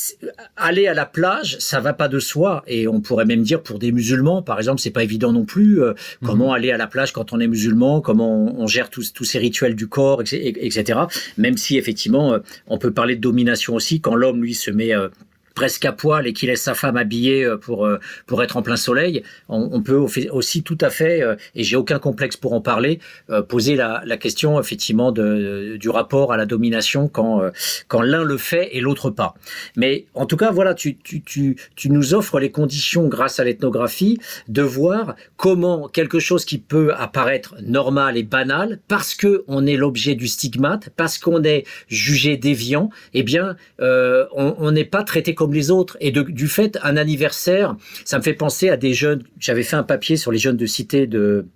aller à la plage, ça va pas de soi, et on pourrait même dire pour des musulmans, par exemple, c'est pas évident non plus. Euh, comment mhm. aller à la plage quand on est musulman, comment on, gère tous, tous ces rituels du corps, etc. Même si effectivement, euh, on peut parler de domination aussi quand l'homme lui se met euh, presque à poil et qui laisse sa femme habillée euh, pour euh, pour être en plein soleil, on, peut aussi tout à fait, euh, et j'ai aucun complexe pour en parler, poser la, la question effectivement de, du rapport à la domination quand quand l'un le fait et l'autre pas. Mais en tout cas, voilà, tu, tu, tu, nous offres les conditions grâce à l'ethnographie de voir comment quelque chose qui peut apparaître normal et banal parce que on est l'objet du stigmate, parce qu'on est jugé déviant, eh bien, on n'est pas traité comme les autres. Et du fait, un anniversaire, ça me fait penser à des jeunes. J'avais fait un papier sur les jeunes de cité de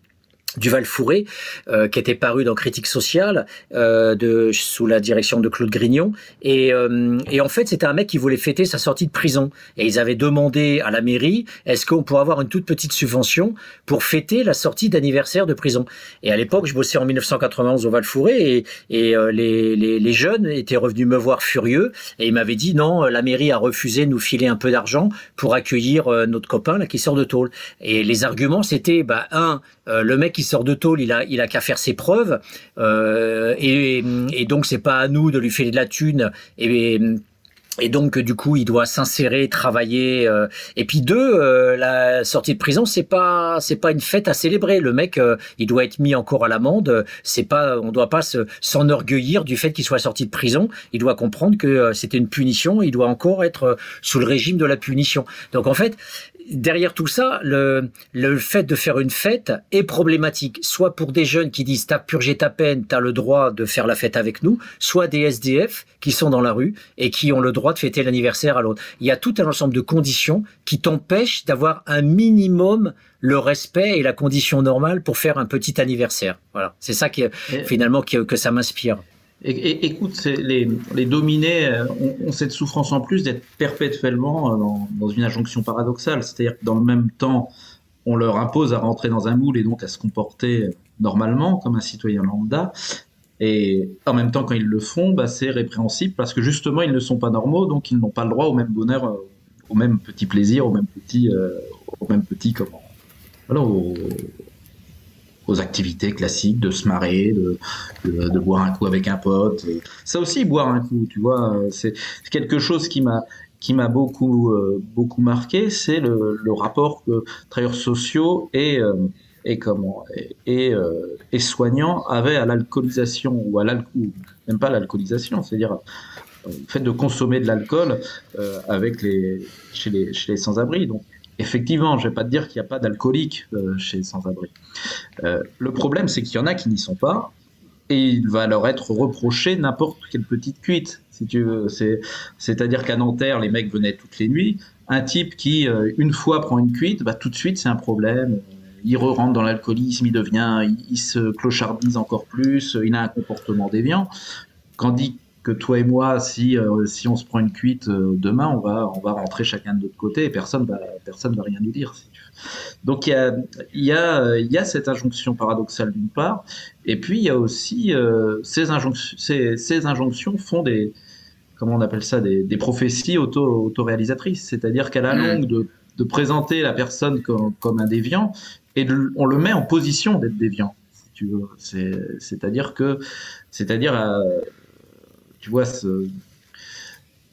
du Val-Fouré, euh, qui était paru dans Critique sociale, euh, de, sous la direction de Claude Grignon. Et, euh, et en fait, c'était un mec qui voulait fêter sa sortie de prison. Et ils avaient demandé à la mairie, est-ce qu'on pourrait avoir une toute petite subvention pour fêter la sortie d'anniversaire de prison? Et à l'époque, je bossais en 1991 au Val-Fouré, et, et les, les, les, jeunes étaient revenus me voir furieux, et ils m'avaient dit, non, la mairie a refusé de nous filer un peu d'argent pour accueillir notre copain là qui sort de tôle. Et les arguments, c'était, bah, un, le mec sort de tôle, il a, il a qu'à faire ses preuves. Euh, et, donc, c'est pas à nous de lui filer de la thune. Et, et donc du coup, il doit s'insérer, travailler. Euh. Et puis deux, euh, la sortie de prison, c'est pas c'est pas une fête à célébrer. Le mec, il doit être mis encore à l'amende. C'est pas, on doit pas s'enorgueillir du fait qu'il soit sorti de prison. Il doit comprendre que c'était une punition. Il doit encore être sous le régime de la punition. Donc en fait, derrière tout ça, le, le fait de faire une fête est problématique, soit pour des jeunes qui disent t'as purgé ta peine, t'as le droit de faire la fête avec nous, soit des SDF qui sont dans la rue et qui ont le droit de fêter l'anniversaire à l'autre. Il y a tout un ensemble de conditions qui t'empêchent d'avoir un minimum le respect et la condition normale pour faire un petit anniversaire. Voilà, c'est ça qui finalement que ça m'inspire. Et, écoute, les, dominés euh, ont, cette souffrance en plus d'être perpétuellement euh, dans, une injonction paradoxale. C'est-à-dire que dans le même temps, on leur impose à rentrer dans un moule et donc à se comporter normalement comme un citoyen lambda. Et en même temps, quand ils le font, bah, c'est répréhensible parce que justement, ils ne sont pas normaux, donc ils n'ont pas le droit au même bonheur, euh, au même petit plaisir, au même petit, au même petit comment, aux activités classiques de se marrer, de, boire un coup avec un pote. Ça aussi, boire un coup, tu vois, c'est quelque chose qui m'a qui m'a beaucoup euh, beaucoup marqué, c'est le, le, rapport que travailleurs sociaux et euh, et comment et, euh, soignants avaient à l'alcoolisation ou à l'alcool, même pas l'alcoolisation, c'est-à-dire le fait de consommer de l'alcool avec les chez les chez les sans-abri. Effectivement, je vais pas te dire qu'il n'y a pas d'alcoolique euh, chez sans-abri. Euh, le problème, c'est qu'il y en a qui n'y sont pas, et il va leur être reproché n'importe quelle petite cuite, si. C'est-à-dire qu'à Nanterre, les mecs venaient toutes les nuits. Un type qui, euh, une fois, prend une cuite, bah, tout de suite, c'est un problème. Il re-rentre dans l'alcoolisme, il devient, il, il, se clochardise encore plus, il a un comportement déviant. Quand que toi et moi, si, euh, si on se prend une cuite euh, demain, on va, on va rentrer chacun de notre côté et personne va, personne va rien nous dire. Donc il y a, y, a, y a cette injonction paradoxale d'une part, et puis il y a aussi euh, ces, injonctions, ces, ces, injonctions font des, comment on appelle ça, des, des prophéties auto, autoréalisatrices, c'est-à-dire qu'à la mmh. longue de, de, présenter la personne comme, comme un déviant, et on le met en position d'être déviant. Si. C'est-à-dire que, c'est-à-dire tu vois, ce,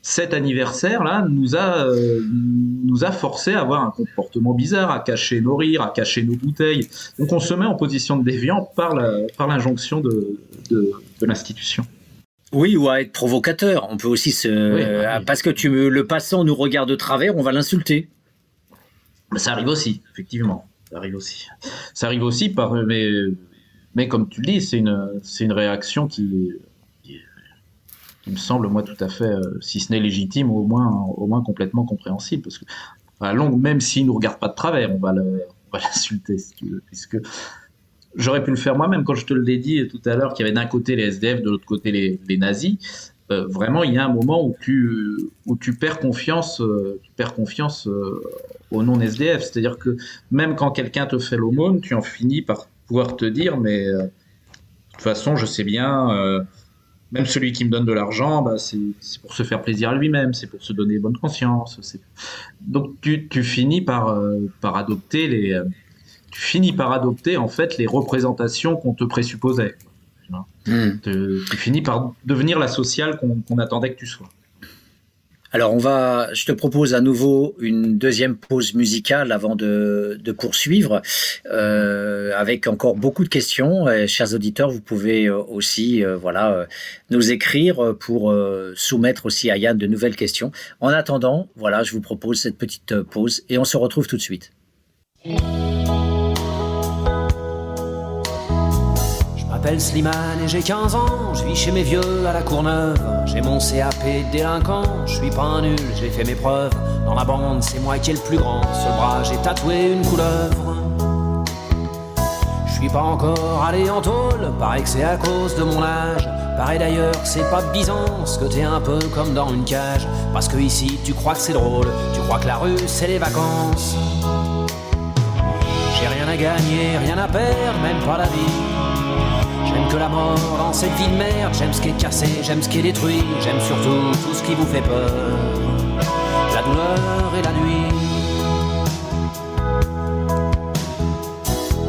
cet anniversaire-là nous a, euh, nous a forcé à avoir un comportement bizarre, à cacher nos rires, à cacher nos bouteilles. Donc on se met en position de déviant par l'injonction la, par de, de, de l'institution. Oui, ou à être provocateur. On peut aussi se. Oui, Parce que tu, le passant nous regarde de travers, on va l'insulter. Ça arrive aussi, effectivement. Ça arrive aussi. Ça arrive aussi par. Mais, mais comme tu le dis, c'est une, une réaction qui il me semble, moi, tout à fait, euh, si ce n'est légitime, au moins, au moins complètement compréhensible. Parce que, à longue, même s'il ne nous regarde pas de travers, on va l'insulter, si tu veux, puisque j'aurais pu le faire moi-même quand je te l'ai dit tout à l'heure qu'il y avait d'un côté les SDF, de l'autre côté les, nazis. Euh, vraiment, il y a un moment où tu, perds confiance, euh, tu perds confiance au non-SDF. C'est-à-dire que même quand quelqu'un te fait l'aumône, tu en finis par pouvoir te dire, mais de toute façon, je sais bien même celui qui me donne de l'argent, bah, c'est pour se faire plaisir à lui-même, c'est pour se donner bonne conscience. Donc tu, tu, finis par, euh, par adopter les, euh, tu finis par adopter en fait les représentations qu'on te présupposait. Hmm. Tu, tu, finis par devenir la sociale qu'on attendait que tu sois. Alors on va, je te propose à nouveau une deuxième pause musicale avant de, de poursuivre euh, avec encore beaucoup de questions. Et, chers auditeurs, vous pouvez euh, aussi, euh, voilà, nous écrire pour soumettre aussi à Yann de nouvelles questions. En attendant, voilà, je vous propose cette petite pause et on se retrouve tout de suite. M'appelle Slimane et j'ai 15 ans, je vis chez mes vieux à la Courneuve. J'ai mon CAP délinquant, je suis pas un nul, j'ai fait mes preuves. Dans la bande, c'est moi qui est le plus grand. Sur le bras, j'ai tatoué une couleuvre. Je suis pas encore allé en tôle, paraît que c'est à cause de mon âge. Pareil d'ailleurs, c'est pas Byzance que t'es un peu comme dans une cage. Parce que ici, tu crois que c'est drôle, tu crois que la rue, c'est les vacances. J'ai rien à gagner, rien à perdre, même pas la vie. J'aime que la mort dans cette vie de merde, j'aime ce qui est cassé, j'aime ce qui est détruit, j'aime surtout tout ce qui vous fait peur. La douleur et la nuit.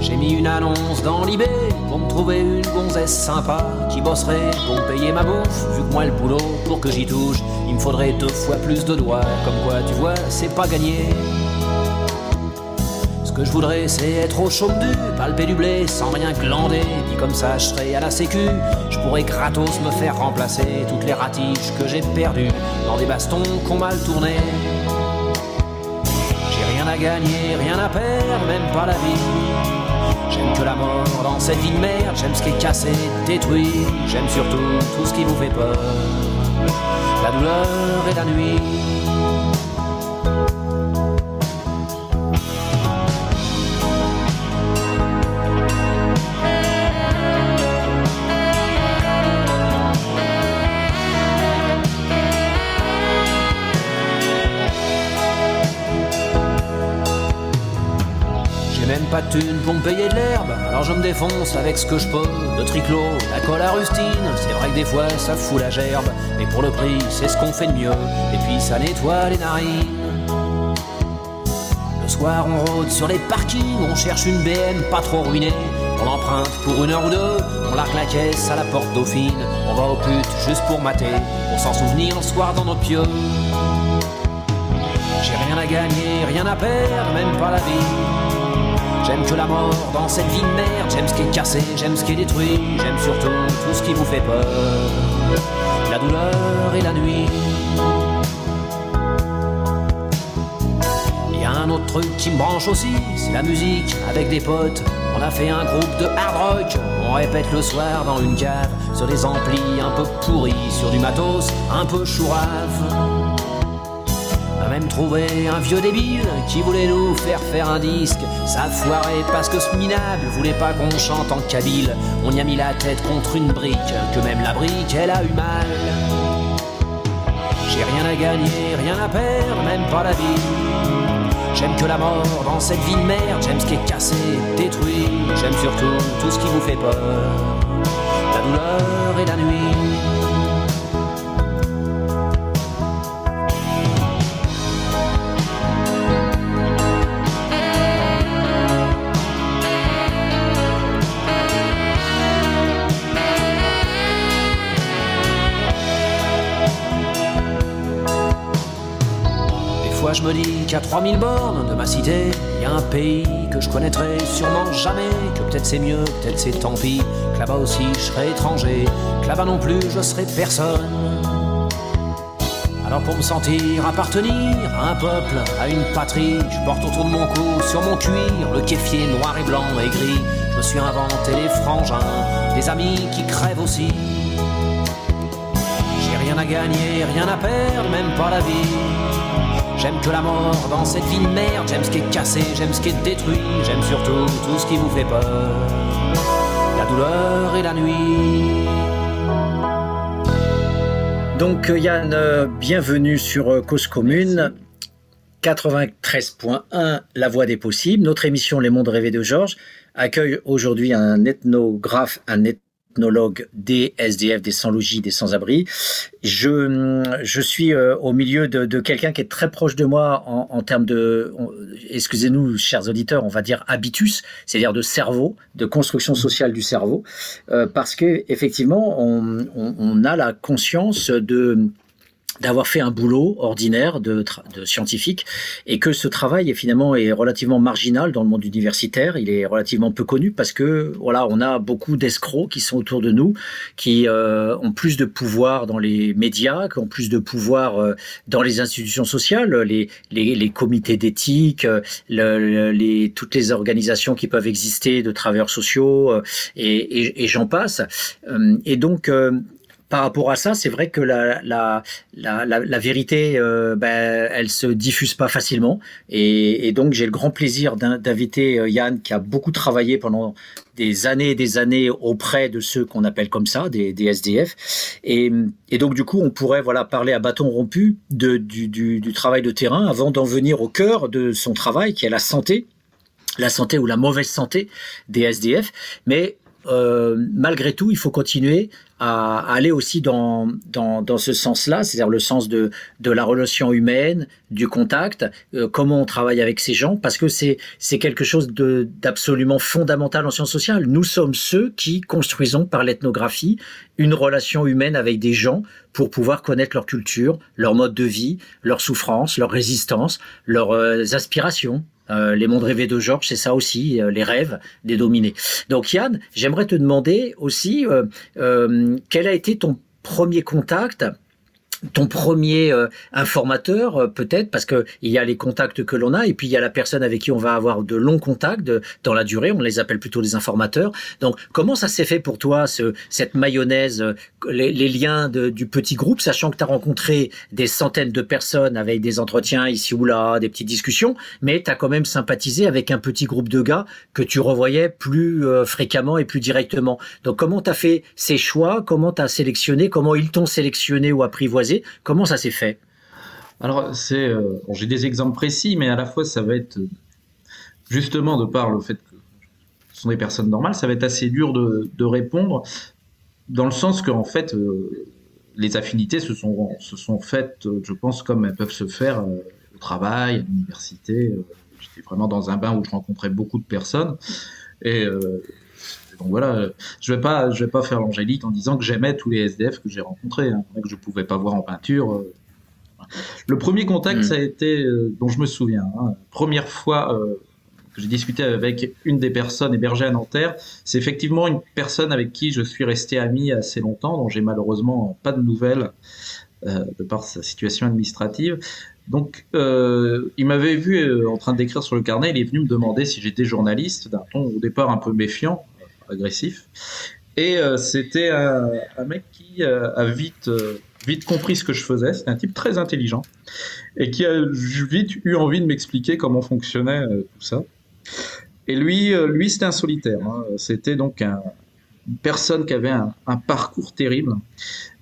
J'ai mis une annonce dans l'IB pour me trouver une gonzesse sympa qui bosserait pour payer ma bouffe. Vu que moi le boulot, pour que j'y touche, il me faudrait deux fois plus de doigts. Comme quoi, tu vois, c'est pas gagné. Que je voudrais, c'est être au chaume du, palper du blé sans rien glander. Dit comme ça, je serais à la sécu. Je pourrais gratos me faire remplacer toutes les ratiches que j'ai perdues dans des bastons qu'on mal tournés. J'ai rien à gagner, rien à perdre, même pas la vie. J'aime que la mort dans cette vie de merde, j'aime ce qui est cassé, détruit, j'aime surtout tout ce qui vous fait peur. La douleur et la nuit. Pas de thune pour me payer de l'herbe, alors je me défonce avec ce que je peux. Le triclot, la colle à rustine, c'est vrai que des fois ça fout la gerbe, mais pour le prix, c'est ce qu'on fait de mieux, et puis ça nettoie les narines. Le soir, on rôde sur les parkings, on cherche une BM pas trop ruinée. On emprunte pour une heure ou deux, on largue la caisse à la porte dauphine. On va aux putes juste pour mater, pour s'en souvenir le soir dans notre pieux. J'ai rien à gagner, rien à perdre, même pas la vie. J'aime que la mort dans cette vie de merde, j'aime ce qui est cassé, j'aime ce qui est détruit, j'aime surtout tout ce qui vous fait peur. La douleur et la nuit. Il y a un autre truc qui me branche aussi, c'est la musique avec des potes. On a fait un groupe de hard rock, on répète le soir dans une cave, sur des amplis un peu pourris, sur du matos un peu chourave. Trouvé un vieux débile qui voulait nous faire faire un disque. Ça foiré parce que ce minable voulait pas qu'on chante en kabyle. On y a mis la tête contre une brique, que même la brique elle a eu mal. J'ai rien à gagner, rien à perdre, même pas la vie. J'aime que la mort dans cette vie de merde, j'aime ce qui est cassé, détruit, j'aime surtout tout ce qui vous fait peur. La douleur et la nuit. Je me dis qu'à 3000 bornes de ma cité, il y a un pays que je connaîtrai sûrement jamais, que peut-être c'est mieux, peut-être c'est tant pis, que là-bas aussi je serai étranger, que là-bas non plus je serai personne. Alors pour me sentir appartenir à un peuple, à une patrie, je porte autour de mon cou, sur mon cuir, le kéfier noir et blanc et gris. Je me suis inventé des frangins, des amis qui crèvent aussi. J'ai rien à gagner, rien à perdre, même pas la vie. J'aime que la mort dans cette vie de merde, j'aime ce qui est cassé, j'aime ce qui est détruit, j'aime surtout tout ce qui vous fait peur. La douleur et la nuit. Donc euh, Yann, euh, bienvenue sur euh, Cause Commune. 93.1 La Voix des Possibles. Notre émission Les Mondes Rêvés de Georges accueille aujourd'hui un ethnographe, un ethnologue des SDF, des sans-logis, des sans-abri. Je, je suis euh, au milieu de, de quelqu'un qui est très proche de moi en, en termes de, excusez-nous, chers auditeurs, on va dire habitus, c'est-à-dire de cerveau, de construction sociale du cerveau, euh, parce que effectivement, on, on, on a la conscience de d'avoir fait un boulot ordinaire de, de scientifique et que ce travail est finalement est relativement marginal dans le monde universitaire. Il est relativement peu connu parce que voilà, on a beaucoup d'escrocs qui sont autour de nous, qui euh, ont plus de pouvoir dans les médias, qui ont plus de pouvoir euh, dans les institutions sociales, les, les, les comités d'éthique, euh, le- le- les, toutes les organisations qui peuvent exister de travailleurs sociaux euh, et, et, et j'en passe. Euh, Et donc par rapport à ça, c'est vrai que la, la, la, la, vérité, euh, ben, elle se diffuse pas facilement. Et, et donc, j'ai le grand plaisir d'inviter euh, Yann, qui a beaucoup travaillé pendant des années et des années auprès de ceux qu'on appelle comme ça, des, des SDF. Et, et, donc, du coup, on pourrait voilà, parler à bâton rompu de, du, du, du travail de terrain avant d'en venir au cœur de son travail, qui est la santé la santé ou la mauvaise santé des SDF. Mais euh, malgré tout, il faut continuer à, aller aussi dans, dans, dans ce sens-là, c'est-à-dire le sens de, de la relation humaine, du contact, euh, comment on travaille avec ces gens, parce que c'est c'est quelque chose d'absolument fondamental en sciences sociales. Nous sommes ceux qui construisons par l'ethnographie une relation humaine avec des gens pour pouvoir connaître leur culture, leur mode de vie, leurs souffrances, leurs résistances, leurs euh, aspirations. Euh, les mondes rêvés de Georges, c'est ça aussi, euh, les rêves des dominés. Donc Yann, j'aimerais te demander aussi euh, quel a été ton premier contact ton premier euh, informateur euh, peut-être parce que il y a les contacts que l'on a et puis il y a la personne avec qui on va avoir de longs contacts dans la durée on les appelle plutôt des informateurs. Donc comment ça s'est fait pour toi ce, cette mayonnaise euh, les, les liens de, du petit groupe sachant que tu as rencontré des centaines de personnes avec des entretiens ici ou là des petites discussions mais tu as quand même sympathisé avec un petit groupe de gars que tu revoyais plus fréquemment et plus directement. Donc comment tu as fait ces choix? Comment tu as sélectionné? Comment ils t'ont sélectionné ou apprivoisé? Comment ça s'est fait? Alors, c'est, euh, j'ai des exemples précis, mais à la fois, ça va être justement de par le fait que ce sont des personnes normales, ça va être assez dur de, répondre, dans le sens que en fait, euh, les affinités se sont, faites, je pense, comme elles peuvent se faire euh, au travail, à l'université. J'étais vraiment dans un bain où je rencontrais beaucoup de personnes. Et donc voilà, je vais pas, je vais pas faire l'angélique en disant que j'aimais tous les SDF que j'ai rencontrés, hein, que je pouvais pas voir en peinture. Euh. Le premier contact, mm. ça a été, euh, dont je me souviens, hein, première fois euh, que j'ai discuté avec une des personnes hébergées à Nanterre, c'est effectivement une personne avec qui je suis resté ami assez longtemps, dont j'ai malheureusement pas de nouvelles de par sa situation administrative. Donc, il m'avait vu en train d'écrire sur le carnet, il est venu me demander si j'étais journaliste, d'un ton au départ un peu méfiant agressif. Et euh, c'était un, mec qui euh, a vite, euh, vite compris ce que je faisais. C'était un type très intelligent et qui a vite eu envie de m'expliquer comment fonctionnait tout ça. Et lui, lui c'était un solitaire. Hein. C'était donc un, une personne qui avait un, parcours terrible.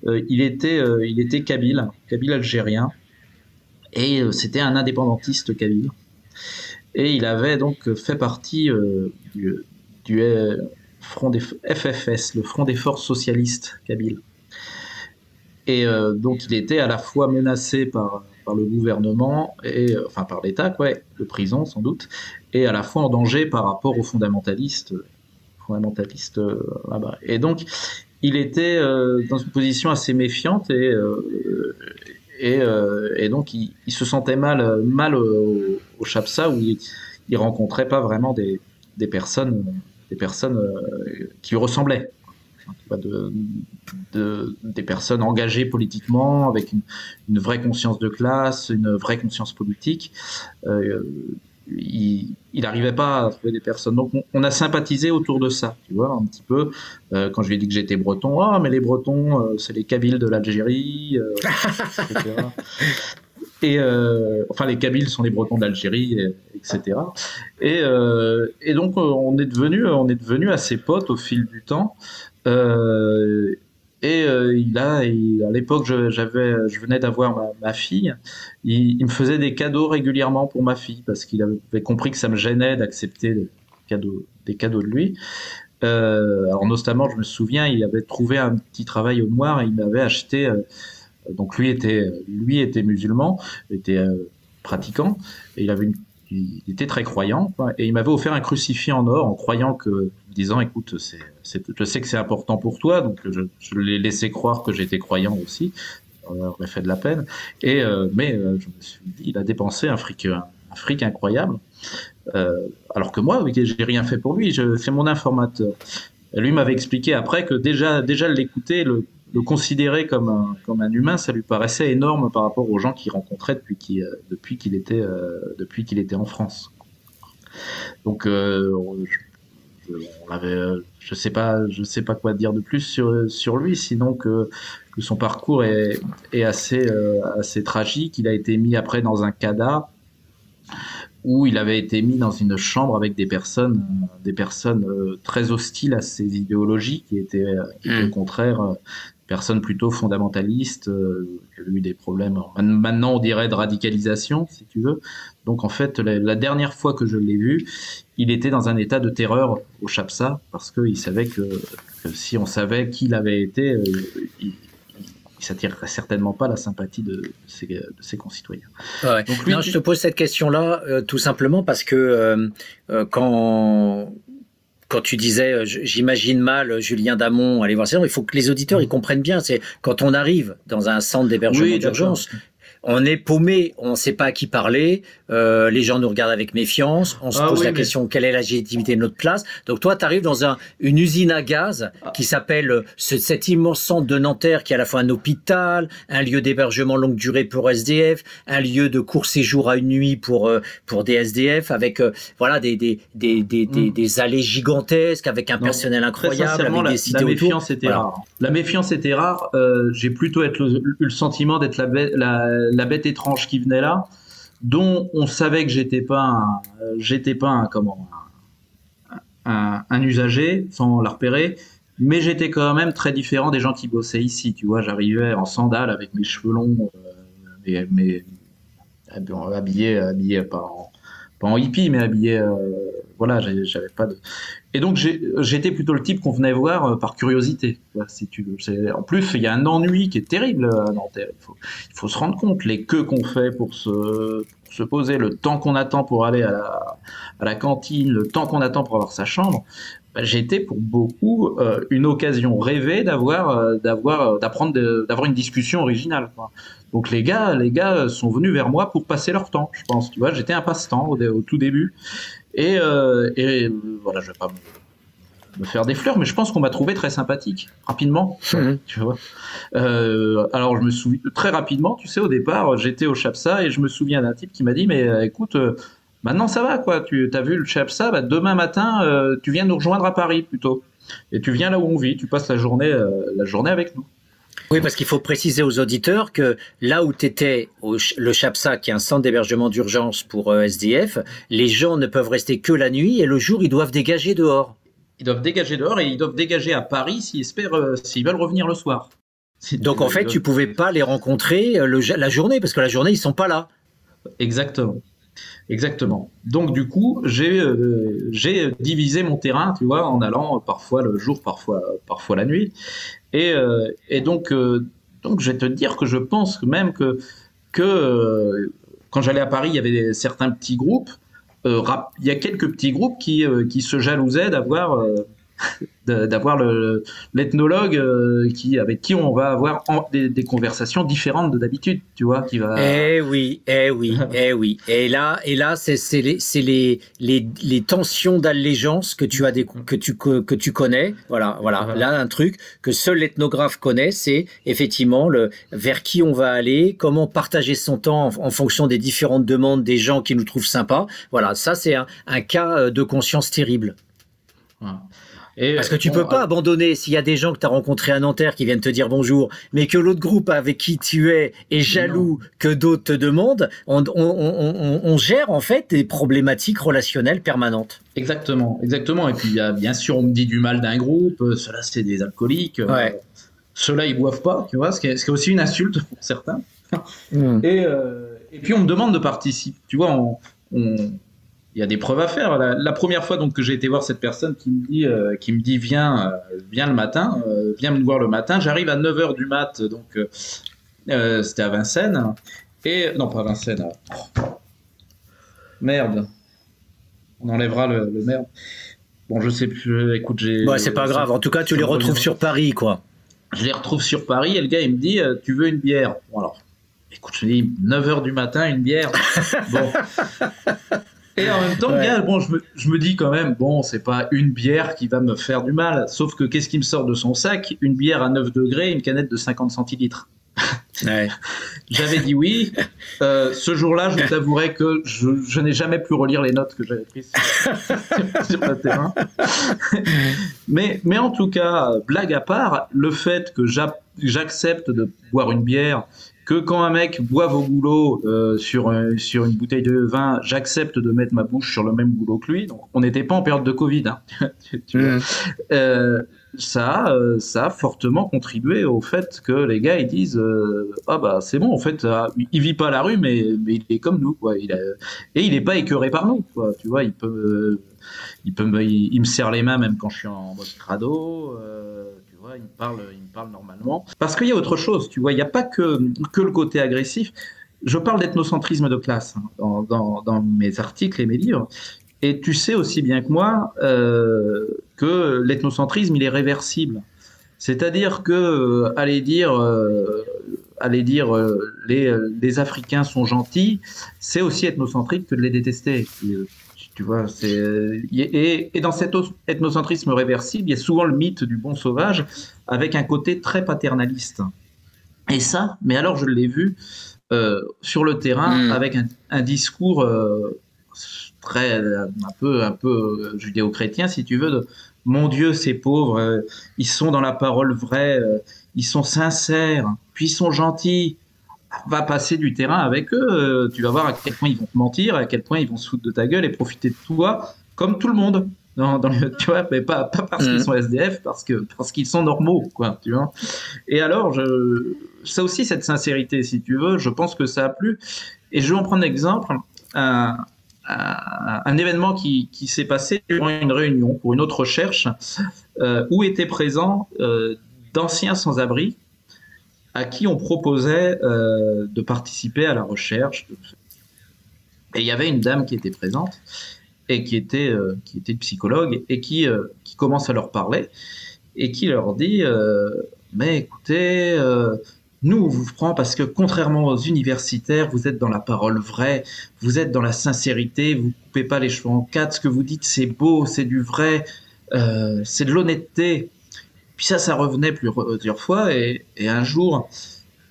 il, était, il était kabyle, kabyle algérien, et c'était un indépendantiste kabyle. Et il avait donc fait partie du, Front des FFS, le Front des Forces Socialistes Kabyle. Et euh, donc il était à la fois menacé par, le gouvernement, et, euh, enfin par l'État, quoi, de prison sans doute, et à la fois en danger par rapport aux fondamentalistes, fondamentalistes euh, là-bas. Et donc il était dans une position assez méfiante et, et, et, donc il, se sentait mal, mal au, au Chapsa où il, il rencontrait pas vraiment des, des personnes des personnes euh, qui ressemblaient. De, de, des personnes engagées politiquement, avec une, vraie conscience de classe, une vraie conscience politique. Euh, il n'arrivait pas à trouver des personnes. Donc on, a sympathisé autour de ça, tu vois, un petit peu. Euh, quand je lui ai dit que j'étais breton, ah mais les bretons, c'est les Kabyles de l'Algérie, etc. Et euh, enfin, les Kabyles sont les Bretons d'Algérie, etc. Et, euh, et, donc, euh, on est devenu, on est devenu assez potes au fil du temps. Euh, et euh, il a, à l'époque, j'avais, je venais d'avoir ma, fille. Il, il, me faisait des cadeaux régulièrement pour ma fille parce qu'il avait compris que ça me gênait d'accepter des cadeaux, des cadeaux de lui. alors, notamment, je me souviens, il avait trouvé un petit travail au noir et il m'avait acheté donc lui était, lui était musulman, était euh, pratiquant, et il avait il était très croyant et il m'avait offert un crucifix en or en croyant que disant écoute je sais que c'est important pour toi donc je, l'ai laissé croire que j'étais croyant aussi ça aurait fait de la peine. Et euh, mais euh, il a dépensé un fric un, fric incroyable alors que moi j'ai rien fait pour lui c'est mon informateur. Et lui m'avait expliqué après que déjà déjà l'écouter le le considérer comme un, comme un humain, ça lui paraissait énorme par rapport aux gens qu'il rencontrait depuis qu'il euh, depuis qu'il était, euh, depuis qu'il était en France. Donc, euh, on avait, je sais pas, je sais pas quoi dire de plus sur, sur lui, sinon que, que son parcours est, est assez, euh, assez tragique. Il a été mis après dans un CADA où il avait été mis dans une chambre avec des personnes, des personnes euh, très hostiles à ses idéologies, qui étaient, qui étaient au contraire euh, personnes plutôt fondamentalistes, euh, qui avaient eu des problèmes. Maintenant, on dirait de radicalisation, si tu veux. Donc, en fait, la, la dernière fois que je l'ai vu, il était dans un état de terreur au Chapsa, parce qu'il savait que, que si on savait qui il avait été, euh, il, il s'attirerait certainement pas la sympathie de, ses, de ses concitoyens. Ouais. Donc lui, non, je te pose cette question-là euh, tout simplement parce que euh, quand quand tu disais, euh, j'imagine mal euh, Julien Damon aller voir ça, il faut que les auditeurs ils comprennent bien. C'est quand on arrive dans un centre d'hébergement Oui, d'urgence, on est paumé, on ne sait pas à qui parler, euh, les gens nous regardent avec méfiance, on se Ah pose oui, la mais- question quelle est la légitimité de notre place? Donc toi, tu arrives dans un, une usine à gaz Ah. qui s'appelle euh, ce- cet immense centre de Nanterre qui est à la fois un hôpital, un lieu d'hébergement longue durée pour SDF, un lieu de court séjour à une nuit pour euh, pour des SDF avec euh, voilà des des des des, des, Mm. des allées gigantesques avec un Non, personnel incroyable avec la, des la cités autour. méfiance était Voilà. rare. La méfiance était rare. J'ai plutôt être le, eu le sentiment d'être la la, la bête étrange qui venait là, dont on savait que j'étais pas, un- euh, j'étais pas un comment, un, un- usager sans la repérer. Mais j'étais quand même très différent des gens qui bossaient ici. Tu vois, j'arrivais en sandales avec mes cheveux longs, euh, et mes, habillé, habillé pas en, hippie, mais habillé, euh, voilà, j'avais pas de. Et donc j'étais plutôt le type qu'on venait voir euh, par curiosité, En plus, il y a un ennui qui est terrible à Nanterre. Il faut, se rendre compte les queues qu'on fait pour se, poser, le temps qu'on attend pour aller à la, cantine, le temps qu'on attend pour avoir sa chambre. Bah, J'étais pour beaucoup euh, une occasion rêvée d'avoir, euh, d'apprendre, d'avoir une discussion originale. Donc les gars, les gars sont venus vers moi pour passer leur temps, je pense. Tu vois, j'étais un passe-temps au tout début. Et, euh, et, euh, voilà, je vais pas me, faire des fleurs, mais je pense qu'on m'a trouvé très sympathique rapidement. Mhm. Tu vois. Euh, alors je me souviens très rapidement, tu sais, au départ, j'étais au Chapsa et je me souviens d'un type qui m'a dit, mais écoute. Maintenant, ça va, quoi. Tu as vu le Chapsa, bah, demain matin, tu viens nous rejoindre à Paris plutôt. Et tu viens là où on vit, tu passes la journée, la journée avec nous. Oui, parce qu'il faut préciser aux auditeurs que là où tu étais, au Ch- le CHAPSA, qui est un centre d'hébergement d'urgence pour euh, SDF, les gens ne peuvent rester que la nuit et le jour, ils doivent dégager dehors. Ils doivent dégager dehors et ils doivent dégager à Paris s'ils espèrent, euh, s'ils veulent revenir le soir. Donc en fait, tu pouvais pas les rencontrer euh, le, la journée, parce que la journée, ils sont pas là. Exactement. Exactement. Donc du coup, j'ai euh, divisé mon terrain, tu vois, en allant parfois le jour, parfois parfois la nuit. Et, euh, euh, donc je vais te dire que je pense même que euh, quand j'allais à Paris, il y avait certains petits groupes. il y a quelques petits groupes qui se jalousaient d'avoir d'avoir le- l'ethnologue euh, qui avec qui on va avoir en- des, des conversations différentes de d'habitude, tu vois, qui va Eh oui, eh oui, eh oui. Et là, et là, c'est c'est les, c'est les, les, les tensions d'allégeance que tu as des, que tu que, que tu connais. Voilà, voilà. Voilà. Là, un truc que seul l'ethnographe connaît, c'est effectivement le vers qui on va aller, comment partager son temps en, en fonction des différentes demandes des gens qui nous trouvent sympas. Voilà, ça c'est un, un cas euh, de conscience terrible. Voilà. Et, Parce que tu bon, peux pas abandonner s'il y a des gens que tu as rencontrés à Nanterre qui viennent te dire bonjour, mais que l'autre groupe avec qui tu es est jaloux que d'autres te demandent, on, on- on- on- on gère en fait des problématiques relationnelles permanentes. Exactement, exactement. Et puis, bien sûr, on me dit du mal d'un groupe. euh, Ceux-là, c'est des alcooliques. euh, Ouais. Ceux-là, ils boivent pas, tu vois, ce qui est, ce qui est aussi une insulte pour certains. Hmm. Et, euh, et puis, on me demande de participer. Tu vois, on, on- il y a des preuves à faire. La, la première fois donc que j'ai été voir cette personne qui me dit, euh, qui me dit viens, euh, viens le matin, euh, viens me voir le matin. J'arrive à 9h du mat, donc c'était à Vincennes. Et non, pas à Vincennes. Merde. On enlèvera le, le merde. Bon, je sais plus. Écoute, j'ai. Ouais, c'est pas grave. En tout cas, tu les retrouves sur Paris, quoi. Je les retrouve sur Paris et le gars il me dit tu veux une bière? Bon alors écoute je me dis 9h du matin une bière bon et en même temps Ouais. bon je me, je me dis quand même bon c'est pas une bière qui va me faire du mal sauf que qu'est-ce qui me sort de son sac? Une bière à 9 degrés une canette de 50 centilitres Ouais. J'avais dit oui. Euh, ce jour-là, je t'avouerai que je, je n'ai jamais pu relire les notes que j'avais prises sur, sur le terrain. mais, mais en tout cas, blague à part, le fait que j'accepte de boire une bière, que quand un mec boive au goulot euh, sur, un- sur une bouteille de vin, j'accepte de mettre ma bouche sur le même goulot que lui. Donc, on n'était pas en période de Covid. hein. Tu- vois. Euh, ça, euh, ça a fortement contribué au fait que les gars ils disent euh, ah bah c'est bon en fait euh, il vit pas à la rue mais, mais il est comme nous quoi il a- et il est pas écœuré par nous quoi tu vois il peut euh, il peut me, il, il me serre les mains même quand je suis en mode crado euh, il me parle il me parle normalement parce qu'il y a autre chose tu vois il n'y a pas que que le côté agressif je parle d'ethnocentrisme de classe hein, dans, mes articles et mes livres et tu sais aussi bien que moi euh, que l'ethnocentrisme, il est réversible. C'est-à-dire que euh, aller dire, euh, aller dire les, les Africains sont gentils, c'est aussi ethnocentrique que de les détester. Tu- vois, c'est et, et dans cet ethnocentrisme réversible, il y a souvent le mythe du bon sauvage avec un côté très paternaliste. Et ça, mais alors je l'ai vu euh, sur le terrain Mm. avec un, un discours euh, très un peu un peu euh, judéo-chrétien si tu veux de mon Dieu ces pauvres euh, ils sont dans la parole vraie euh, ils sont sincères puis ils sont gentils va passer du terrain avec eux. Euh, tu vas voir à quel point ils vont te mentir à quel point ils vont se foutre de ta gueule et profiter de toi comme tout le monde. Dans, dans le- tu vois mais pas pas parce Mhm. qu'ils sont SDF parce que parce qu'ils sont normaux quoi tu vois. Et alors je ça aussi cette sincérité si tu veux je pense que ça a plu. Et je vais en prendre exemple un, un, un événement qui, qui s'est passé durant une réunion pour une autre recherche euh, où étaient présents euh, d'anciens sans-abri à qui on proposait euh, de participer à la recherche. Et il y avait une dame qui était présente et qui était, euh, qui était psychologue et qui, euh, qui commence à leur parler et qui leur dit Mais écoutez, nous, on vous prend parce que contrairement aux universitaires, vous êtes dans la parole vraie, vous êtes dans la sincérité, vous coupez pas les cheveux en quatre, ce que vous dites c'est beau, c'est du vrai, c'est de l'honnêteté. Puis ça, ça revenait plusieurs fois et, un jour,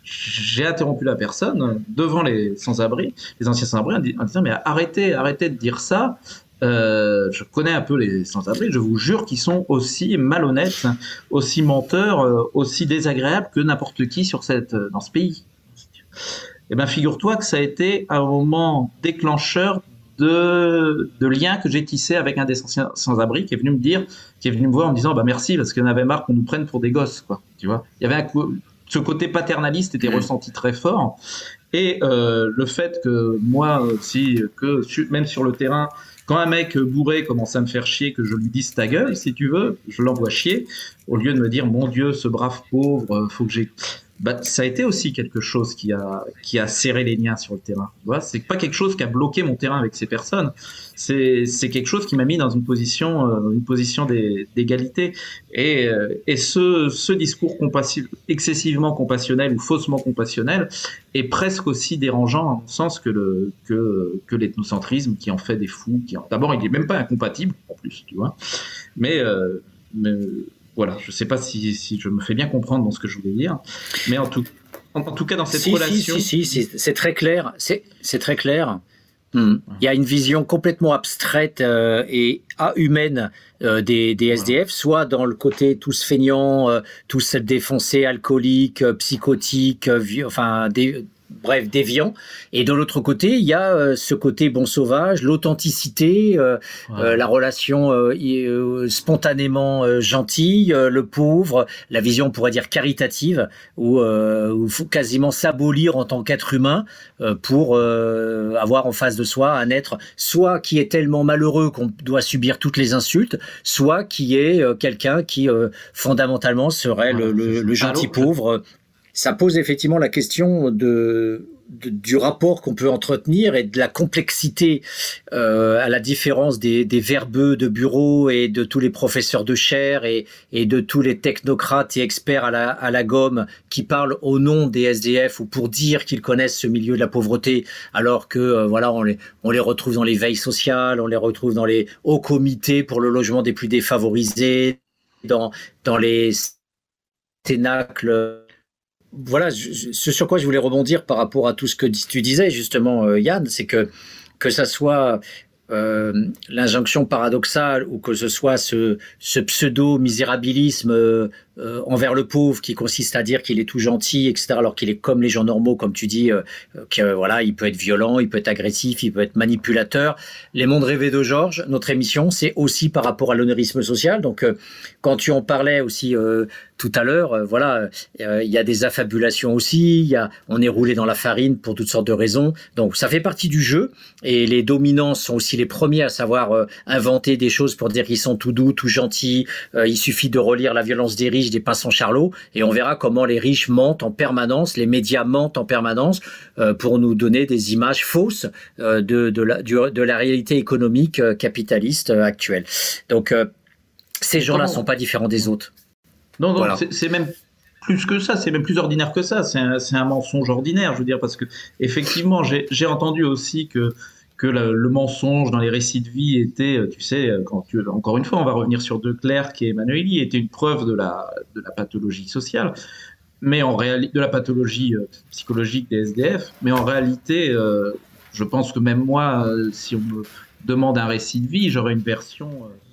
j'ai interrompu la personne devant les sans-abri, les anciens sans-abri, en di- en disant mais arrêtez, arrêtez de dire ça. Euh, je connais un peu les sans-abri, je vous jure qu'ils sont aussi malhonnêtes, aussi menteurs, euh, aussi désagréables que n'importe qui sur cette, euh, dans ce pays. Eh bien, figure-toi que ça a été un moment déclencheur de, de liens que j'ai tissé avec un des sans-abri qui est venu me dire, qui est venu me voir en me disant bah merci parce qu'il en avait marre qu'on nous prenne pour des gosses, quoi. Tu vois, il y avait un coup- ce côté paternaliste était Mhm. ressenti très fort. Et euh, le fait que moi aussi, que su- même sur le terrain, quand un mec bourré commence à me faire chier, que je lui dise ta gueule, si tu veux, je l'envoie chier, au lieu de me dire mon Dieu, ce brave pauvre, euh, faut que j'ai. Bah, ça a été aussi quelque chose qui a, qui a serré les liens sur le terrain. Tu vois, c'est pas quelque chose qui a bloqué mon terrain avec ces personnes. C'est, c'est quelque chose qui m'a mis dans une position, euh, une position d'é- d'égalité. Et, euh, et ce, ce discours compassi- excessivement compassionnel ou faussement compassionnel est presque aussi dérangeant, mon sens, que, le, que, que l'ethnocentrisme qui en fait des fous. En... D'abord, il n'est même pas incompatible, en plus, tu vois. Mais, euh, mais voilà, je sais pas si, si je me fais bien comprendre dans ce que je voulais dire. Mais en tout, en, en tout cas, dans cette si, relation. Si, si, si, c'est- très clair. C'est très clair. Hmm. Il y a une vision complètement abstraite euh, et humaine euh, des, des SDF, soit dans le côté tous feignants, euh, tous défoncés, alcooliques, psychotiques, enfin, des, bref, déviants. Et de l'autre côté, il y a euh, ce côté bon sauvage, l'authenticité, euh, euh, la relation spontanément gentille, le pauvre, la vision on pourrait dire caritative, où il faut quasiment s'abolir en tant qu'être humain pour avoir en face de soi un être soit qui est tellement malheureux qu'on doit subir toutes les insultes, soit qui est quelqu'un qui fondamentalement serait le, gentil pauvre. Ça pose effectivement la question de, du rapport qu'on peut entretenir et de la complexité euh, à la différence des, des verbeux de bureau et de tous les professeurs de chaire et, et de tous les technocrates et experts à la, à la gomme qui parlent au nom des SDF ou pour dire qu'ils connaissent ce milieu de la pauvreté, alors que euh, voilà on les, on les retrouve dans les veilles sociales, on les retrouve dans les hauts comités pour le logement des plus défavorisés, dans, dans les cénacles voilà, ce sur quoi je voulais rebondir par rapport à tout ce que tu disais justement, euh, Yann, c'est que que ça soit euh, l'injonction paradoxale ou que ce soit ce, ce pseudo-misérabilisme euh, euh, envers le pauvre qui consiste à dire qu'il est tout gentil, etc., alors qu'il est comme les gens normaux, comme tu dis, euh, voilà, il peut être violent, il peut être agressif, il peut être manipulateur. Les mondes rêvés de Georges, notre émission, c'est aussi par rapport à l'honorisme social. Donc, quand tu en parlais aussi tout à l'heure, voilà, il y a des affabulations aussi, y a, on est roulé dans la farine pour toutes sortes de raisons. Donc, ça fait partie du jeu et les dominants sont aussi les premiers à savoir inventer des choses pour dire qu'ils sont tout doux, tout gentils. il suffit de relire la violence des riches des passants charlots, et on verra comment les riches mentent en permanence, les médias mentent en permanence euh, pour nous donner des images fausses euh, de, de, la, de la réalité économique euh, capitaliste actuelle. Donc ces gens-là sont pas différents des autres. Non, non, c'est même plus que ça, c'est même plus ordinaire que ça. C'est un, un, mensonge ordinaire, je veux dire, parce que effectivement, j'ai entendu aussi que que le, mensonge dans les récits de vie était, euh, tu sais, euh, encore une fois, on va revenir sur De Klerk et Emmanueli, était une preuve de la, de la pathologie sociale, mais en de la pathologie euh, psychologique des SDF, mais en réalité, je pense que même moi, si on me demande un récit de vie, j'aurais une version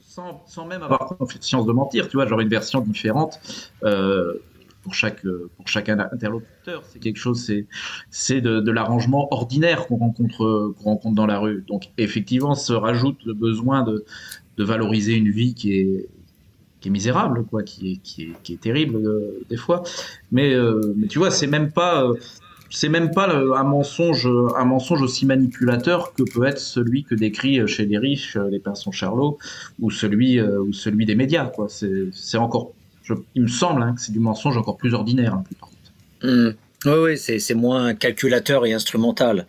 sans, sans, même avoir conscience de mentir, tu vois, j'aurais une version différente pour chaque pour chaque interlocuteur. C'est quelque chose, c'est c'est de, l'arrangement ordinaire qu'on rencontre qu'on rencontre dans la rue. Donc effectivement, se rajoute le besoin de de valoriser une vie qui est qui est misérable, quoi, qui est qui est, qui est terrible euh, des fois. Mais euh, mais tu vois, c'est même pas euh, c'est même pas un mensonge, un mensonge aussi manipulateur que peut être celui que décrit chez les riches, les pinsons Charlot, ou celui, ou celui des médias. Quoi. C'est encore il me semble hein, que c'est du mensonge encore plus ordinaire. Hein, mmh. Oui, oui c'est moins calculateur et instrumental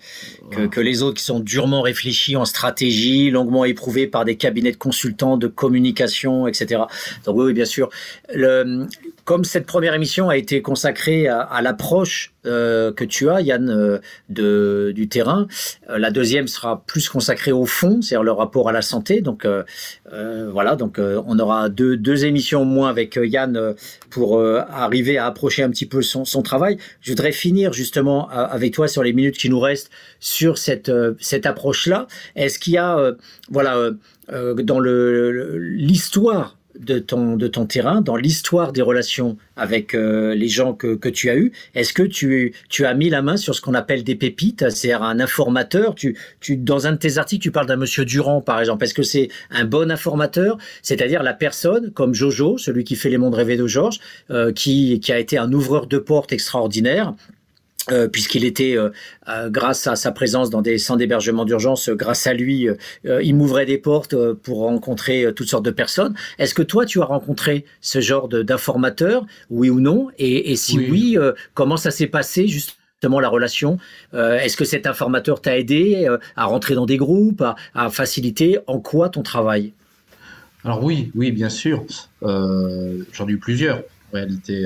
que, que, les autres qui sont durement réfléchis en stratégie, longuement éprouvés par des cabinets de consultants, de communication, etc. Donc oui, oui bien sûr. Le, comme cette première émission a été consacrée à, l'approche euh, que tu as, Yann, euh, du terrain, euh, la deuxième sera plus consacrée au fond, c'est-à-dire le rapport à la santé. Donc voilà, donc on aura deux, deux émissions au moins avec Yann pour arriver à approcher un petit peu son, son travail. Je voudrais finir justement avec toi sur les minutes qui nous restent sur cette, cette approche-là. Est-ce qu'il y a, voilà, dans l'histoire de ton, de ton terrain, dans l'histoire des relations avec euh, les gens que, que tu as eus, est-ce que tu, tu as mis la main sur ce qu'on appelle des pépites, c'est-à-dire un informateur? Tu, tu, Dans un de tes articles, tu parles d'un monsieur Durand, par exemple. Est-ce que c'est un bon informateur, c'est-à-dire la personne comme Jojo, celui qui fait les mondes rêvés de Georges, euh, qui, qui a été un ouvreur de porte extraordinaire euh, puisqu'il était, euh, euh, grâce à sa présence dans des centres d'hébergement d'urgence, grâce à lui, il m'ouvrait des portes pour rencontrer toutes sortes de personnes. Est-ce que toi, tu as rencontré ce genre d'informateur, oui ou non? Et, et, si oui, comment ça s'est passé justement la relation? Est-ce que cet informateur t'a aidé à rentrer dans des groupes, à, à faciliter? En quoi ton travail? Alors oui, oui, bien sûr. J'en ai eu plusieurs en réalité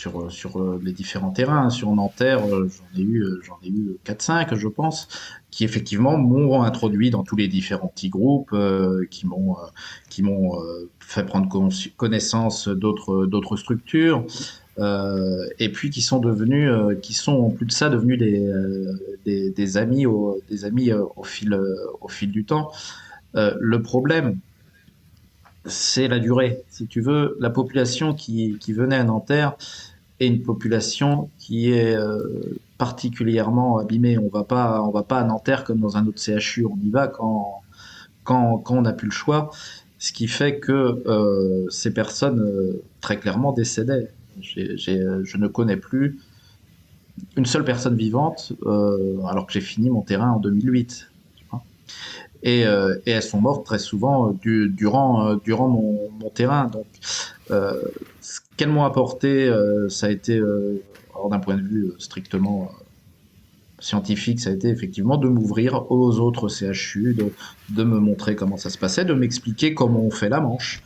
sur, sur euh, les différents terrains. Sur Nanterre, euh, j'en ai eu, euh, eu 4-5, je pense, qui effectivement m'ont introduit dans tous les différents petits groupes, qui m'ont, fait prendre connaissance d'autres, structures. Euh, et puis qui sont devenus, euh, qui sont en plus de ça devenus des, euh, des, amis, des amis au, fil, au fil du temps. le problème, c'est la durée. Si tu veux, la population qui, venait à Nanterre, et une population qui est euh, particulièrement abîmée. On va pas, va pas à Nanterre comme dans un autre CHU. On y va quand, quand, quand on n'a plus le choix. Ce qui fait que euh, ces personnes euh, très clairement décédaient. je ne connais plus une seule personne vivante alors que j'ai fini mon terrain en 2008. Et, et, elles sont mortes très souvent du, durant, durant mon, mon terrain. Donc, qu'elles m'ont apporté, euh, ça a été, euh, d'un point de vue euh, strictement scientifique, ça a été effectivement de m'ouvrir aux autres CHU, de, de, me montrer comment ça se passait, de m'expliquer comment on fait la manche,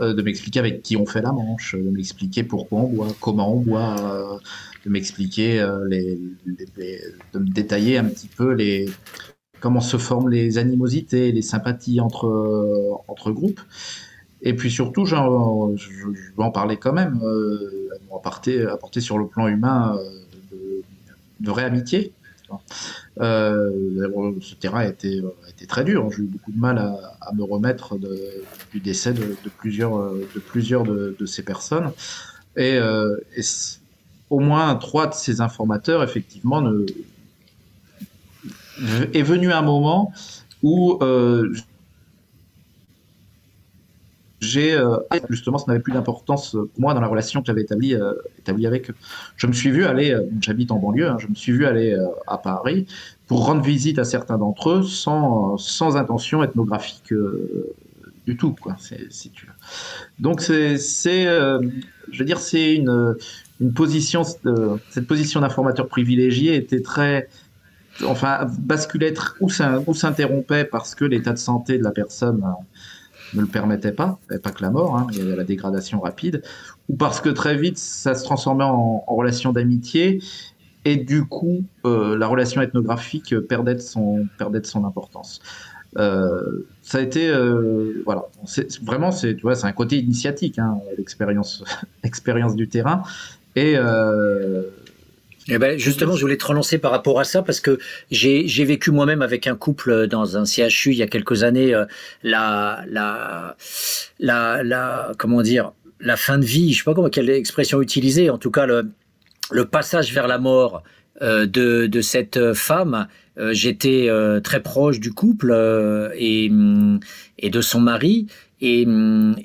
de m'expliquer avec qui on fait la manche, de m'expliquer pourquoi on boit, comment on boit, de m'expliquer les, de me détailler un petit peu les comment se forment les animosités, les sympathies entre entre groupes. Et puis surtout, je, vais en parler quand même, euh, apporter, apporter sur le plan humain de, de vraie amitié. Euh, ce terrain a été, très dur. J'ai eu beaucoup de mal à, me remettre du décès de, plusieurs, de, plusieurs de, ces personnes. Euh, et au moins trois de ces informateurs, effectivement, ne, est venu un moment où euh, j'ai euh, justement, ça n'avait plus d'importance pour moi dans la relation que j'avais établie, euh, établie avec eux. Je me suis vu aller, euh, j'habite en banlieue, hein, je me suis vu aller euh, à Paris pour rendre visite à certains d'entre eux sans, sans intention ethnographique euh, du tout, quoi. Si tu veux. Donc c'est, je veux dire, c'est une, une position, cette position d'informateur privilégié était très enfin, basculait ou s'interrompait parce que l'état de santé de la personne ne le permettait pas, et pas que la mort, hein, il y avait la dégradation rapide, ou parce que très vite ça se transformait en, relation d'amitié, et du coup euh, la relation ethnographique perdait de son, importance. Euh, ça a été, euh, voilà, vraiment c'est, tu vois, c'est un côté initiatique, hein, l'expérience, expérience du terrain, et euh, eh ben justement, je voulais te relancer par rapport à ça parce que j'ai vécu moi-même avec un couple dans un CHU il y a quelques années euh, la, la, la, la, comment dire, la fin de vie, je sais pas comment quelle expression utiliser, en tout cas le, le passage vers la mort euh, de, de cette femme. Euh, J'étais euh, très proche du couple euh, et, et de son mari. Et,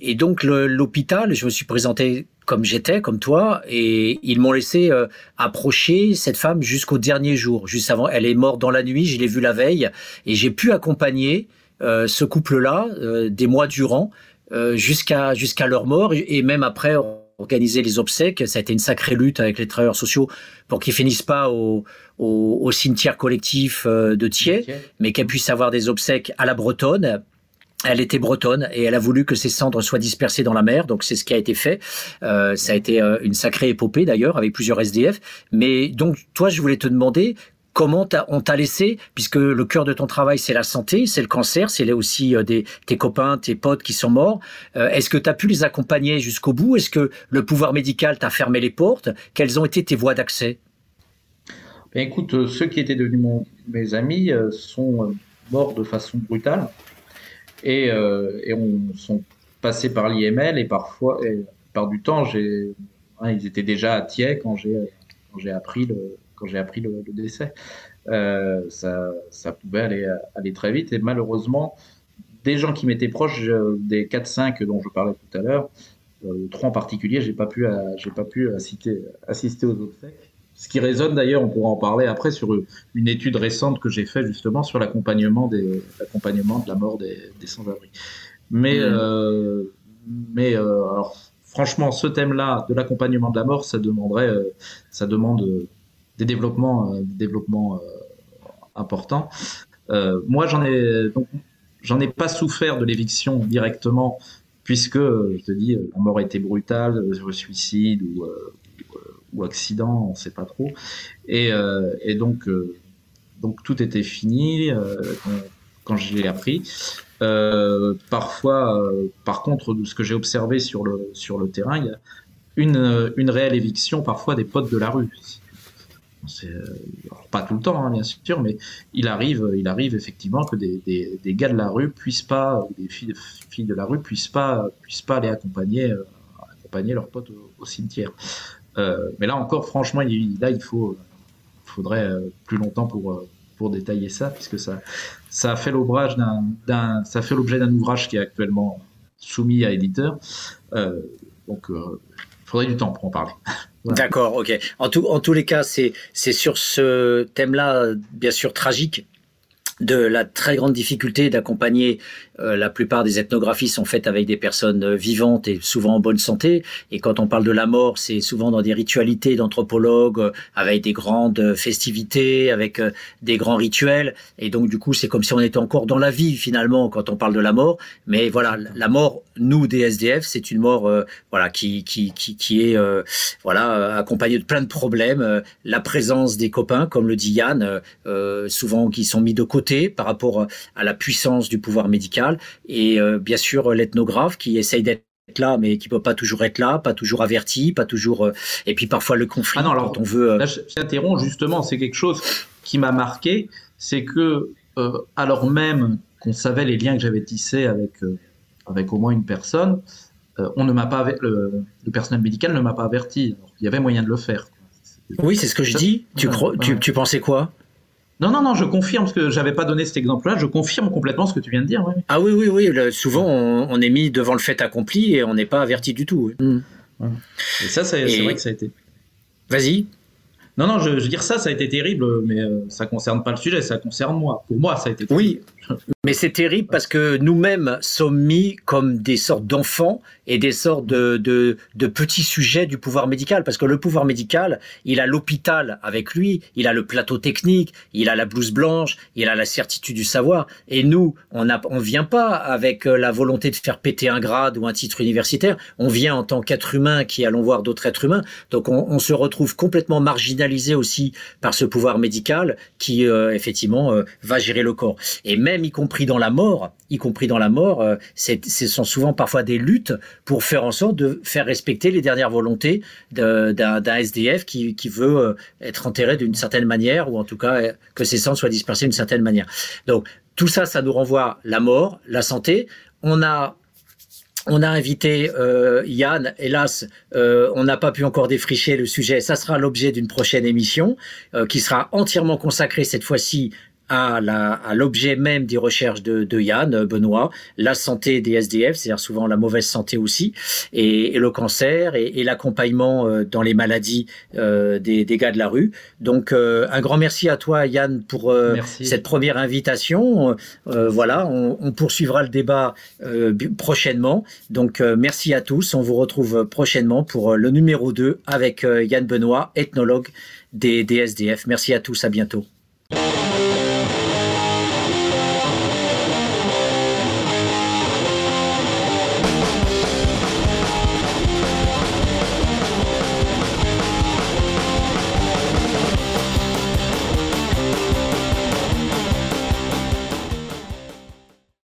et donc l'hôpital, je me suis présenté comme j'étais, comme toi, et ils m'ont laissé euh, approcher cette femme jusqu'au dernier jour, juste avant. Elle est morte dans la nuit, je l'ai vue la veille, et j'ai pu accompagner euh, ce couple-là euh, des mois durant jusqu'à jusqu'à leur mort, et même après organiser les obsèques. Ça a été une sacrée lutte avec les travailleurs sociaux pour qu'ils finissent pas au, au, au cimetière collectif de Thiers, mais qu'elles puissent avoir des obsèques à la bretonne elle était bretonne et elle a voulu que ses cendres soient dispersées dans la mer, donc c'est ce qui a été fait. Euh, ça a été euh, une sacrée épopée d'ailleurs avec plusieurs SDF. Mais donc toi, je voulais te demander comment on t'a laissé, puisque le cœur de ton travail c'est la santé, c'est le cancer, c'est aussi euh, des, tes copains, tes potes qui sont morts. Euh, Est-ce que tu as pu les accompagner jusqu'au bout? Est-ce que le pouvoir médical t'a fermé les portes? Quelles ont été tes voies d'accès? Ben Écoute, euh, ceux qui étaient devenus mes amis sont morts de façon brutale et, euh, et on sont passés par l'IML et parfois, par du temps, j'ai, hein, ils étaient déjà à Thiers quand j'ai quand j'ai appris le quand j'ai appris le, décès. Euh, ça, ça pouvait aller aller très vite et malheureusement, des gens qui m'étaient proches, des 4-5 dont je parlais tout à l'heure, euh, trois en particulier, j'ai pas pu, j'ai pas pu assister aux obsèques. Ce qui résonne d'ailleurs, on pourra en parler après, sur une étude récente que j'ai faite justement sur l'accompagnement de la mort des, des sans-abri. Mais, mmh. euh, mais euh, alors, franchement, ce thème-là de l'accompagnement de la mort, ça demanderait, euh, ça demande des développements, des développements importants. moi, j'en ai donc j'en ai pas souffert de l'éviction directement, puisque je te dis, la mort était brutale, le suicide ou ou accident, on ne sait pas trop. Et, euh, euh, donc tout était fini euh, quand, je l'ai appris. Parfois, par contre, de ce que j'ai observé sur le, terrain, il y a une, réelle éviction parfois des potes de la rue. C'est pas tout le temps, hein, bien sûr, mais il arrive, il arrive effectivement que des, gars de la rue puissent pas, des filles, de la rue puissent pas, puissent pas aller accompagner, accompagner leurs potes au cimetière. Euh, mais là encore, franchement, il, là, il faut, faudrait euh, plus longtemps pour, euh, pour détailler ça, puisque ça, ça fait l'ouvrage d'un, ça fait l'objet d'un ouvrage qui est actuellement soumis à éditeur. Euh, donc, il euh, faudrait du temps pour en parler. D'accord, ok. En, tout, en tous les cas, c'est, c'est sur ce thème-là, bien sûr, tragique, de la très grande difficulté d'accompagner euh, la plupart des ethnographies sont faites avec des personnes euh, vivantes et souvent en bonne santé. Et quand on parle de la mort, c'est souvent dans des ritualités d'anthropologues, euh, avec des grandes festivités, avec des grands rituels. Et donc, du coup, c'est comme si on était encore dans la vie, finalement, quand on parle de la mort. Mais voilà, la mort, nous, des SDF, c'est une mort euh, voilà, qui, qui, qui, qui est euh, voilà, accompagnée de plein de problèmes. la présence des copains, comme le dit Yann, souvent qui sont mis de côté par rapport à la puissance du pouvoir médical. Et bien sûr, l'ethnographe qui essaye d'être là, mais qui peut pas toujours être là, pas toujours averti, pas toujours. et puis parfois le conflit. Ah non, alors, on veut. Là, je t'interromps justement. C'est quelque chose qui m'a marqué, c'est que alors même qu'on savait les liens que j'avais tissés avec avec au moins une personne, euh, on ne m'a pas le, le, personnel médical ne m'a pas averti. il y avait moyen de le faire. Oui, c'est ce que je dis. Tu, tu, pensais quoi? Non, non, non, je confirme ce que j'avais pas donné cet exemple-là. Je confirme complètement ce que tu viens de dire. Ah oui, oui, oui. souvent, on, est mis devant le fait accompli et on n'est pas averti du tout. Et ça, c'est vrai que ça a été. Vas-y. Non, non, je, veux dire ça, ça a été terrible, mais euh, ça concerne pas le sujet, ça concerne moi. Pour moi, ça a été terrible. Oui, mais c'est terrible parce que nous-mêmes sommes mis comme des sortes d'enfants et des sortes de, petits sujets du pouvoir médical. Parce que le pouvoir médical, il a l'hôpital avec lui, il a le plateau technique, il a la blouse blanche, il a la certitude du savoir. Et nous, on ne vient pas avec euh, la volonté de faire péter un grade ou un titre universitaire. On vient en tant qu'être humain qui allons voir d'autres êtres humains. Donc on, on, se retrouve complètement marginalisé aussi par ce pouvoir médical qui, euh, effectivement, euh, va gérer le corps. Et même y compris dans la mort, y compris dans la mort, euh, ce sont souvent parfois des luttes pour faire en sorte de faire respecter les dernières volontés d'un SDF qui, veut euh, être enterré d'une certaine manière, ou en tout cas euh, que ses cendres soient dispersés d'une certaine manière. Donc tout ça, ça nous renvoie la mort, la santé. On a on a invité Yann. Hélas, on n'a pas pu encore défricher le sujet. Ça sera l'objet d'une prochaine émission qui sera entièrement consacrée cette fois-ci à l'objet même des recherches de, de, Yann Benoît, la santé des SDF, c'est-à-dire souvent la mauvaise santé aussi, et, et le cancer et, et l'accompagnement euh, dans les maladies euh, des, des, gars de la rue. Donc euh, un grand merci à toi Yann pour euh, cette première invitation. voilà, on, on, poursuivra le débat prochainement. Donc merci à tous. On vous retrouve prochainement pour le numéro 2 avec Yann Benoît, ethnologue des, des SDF. Merci à tous. À bientôt.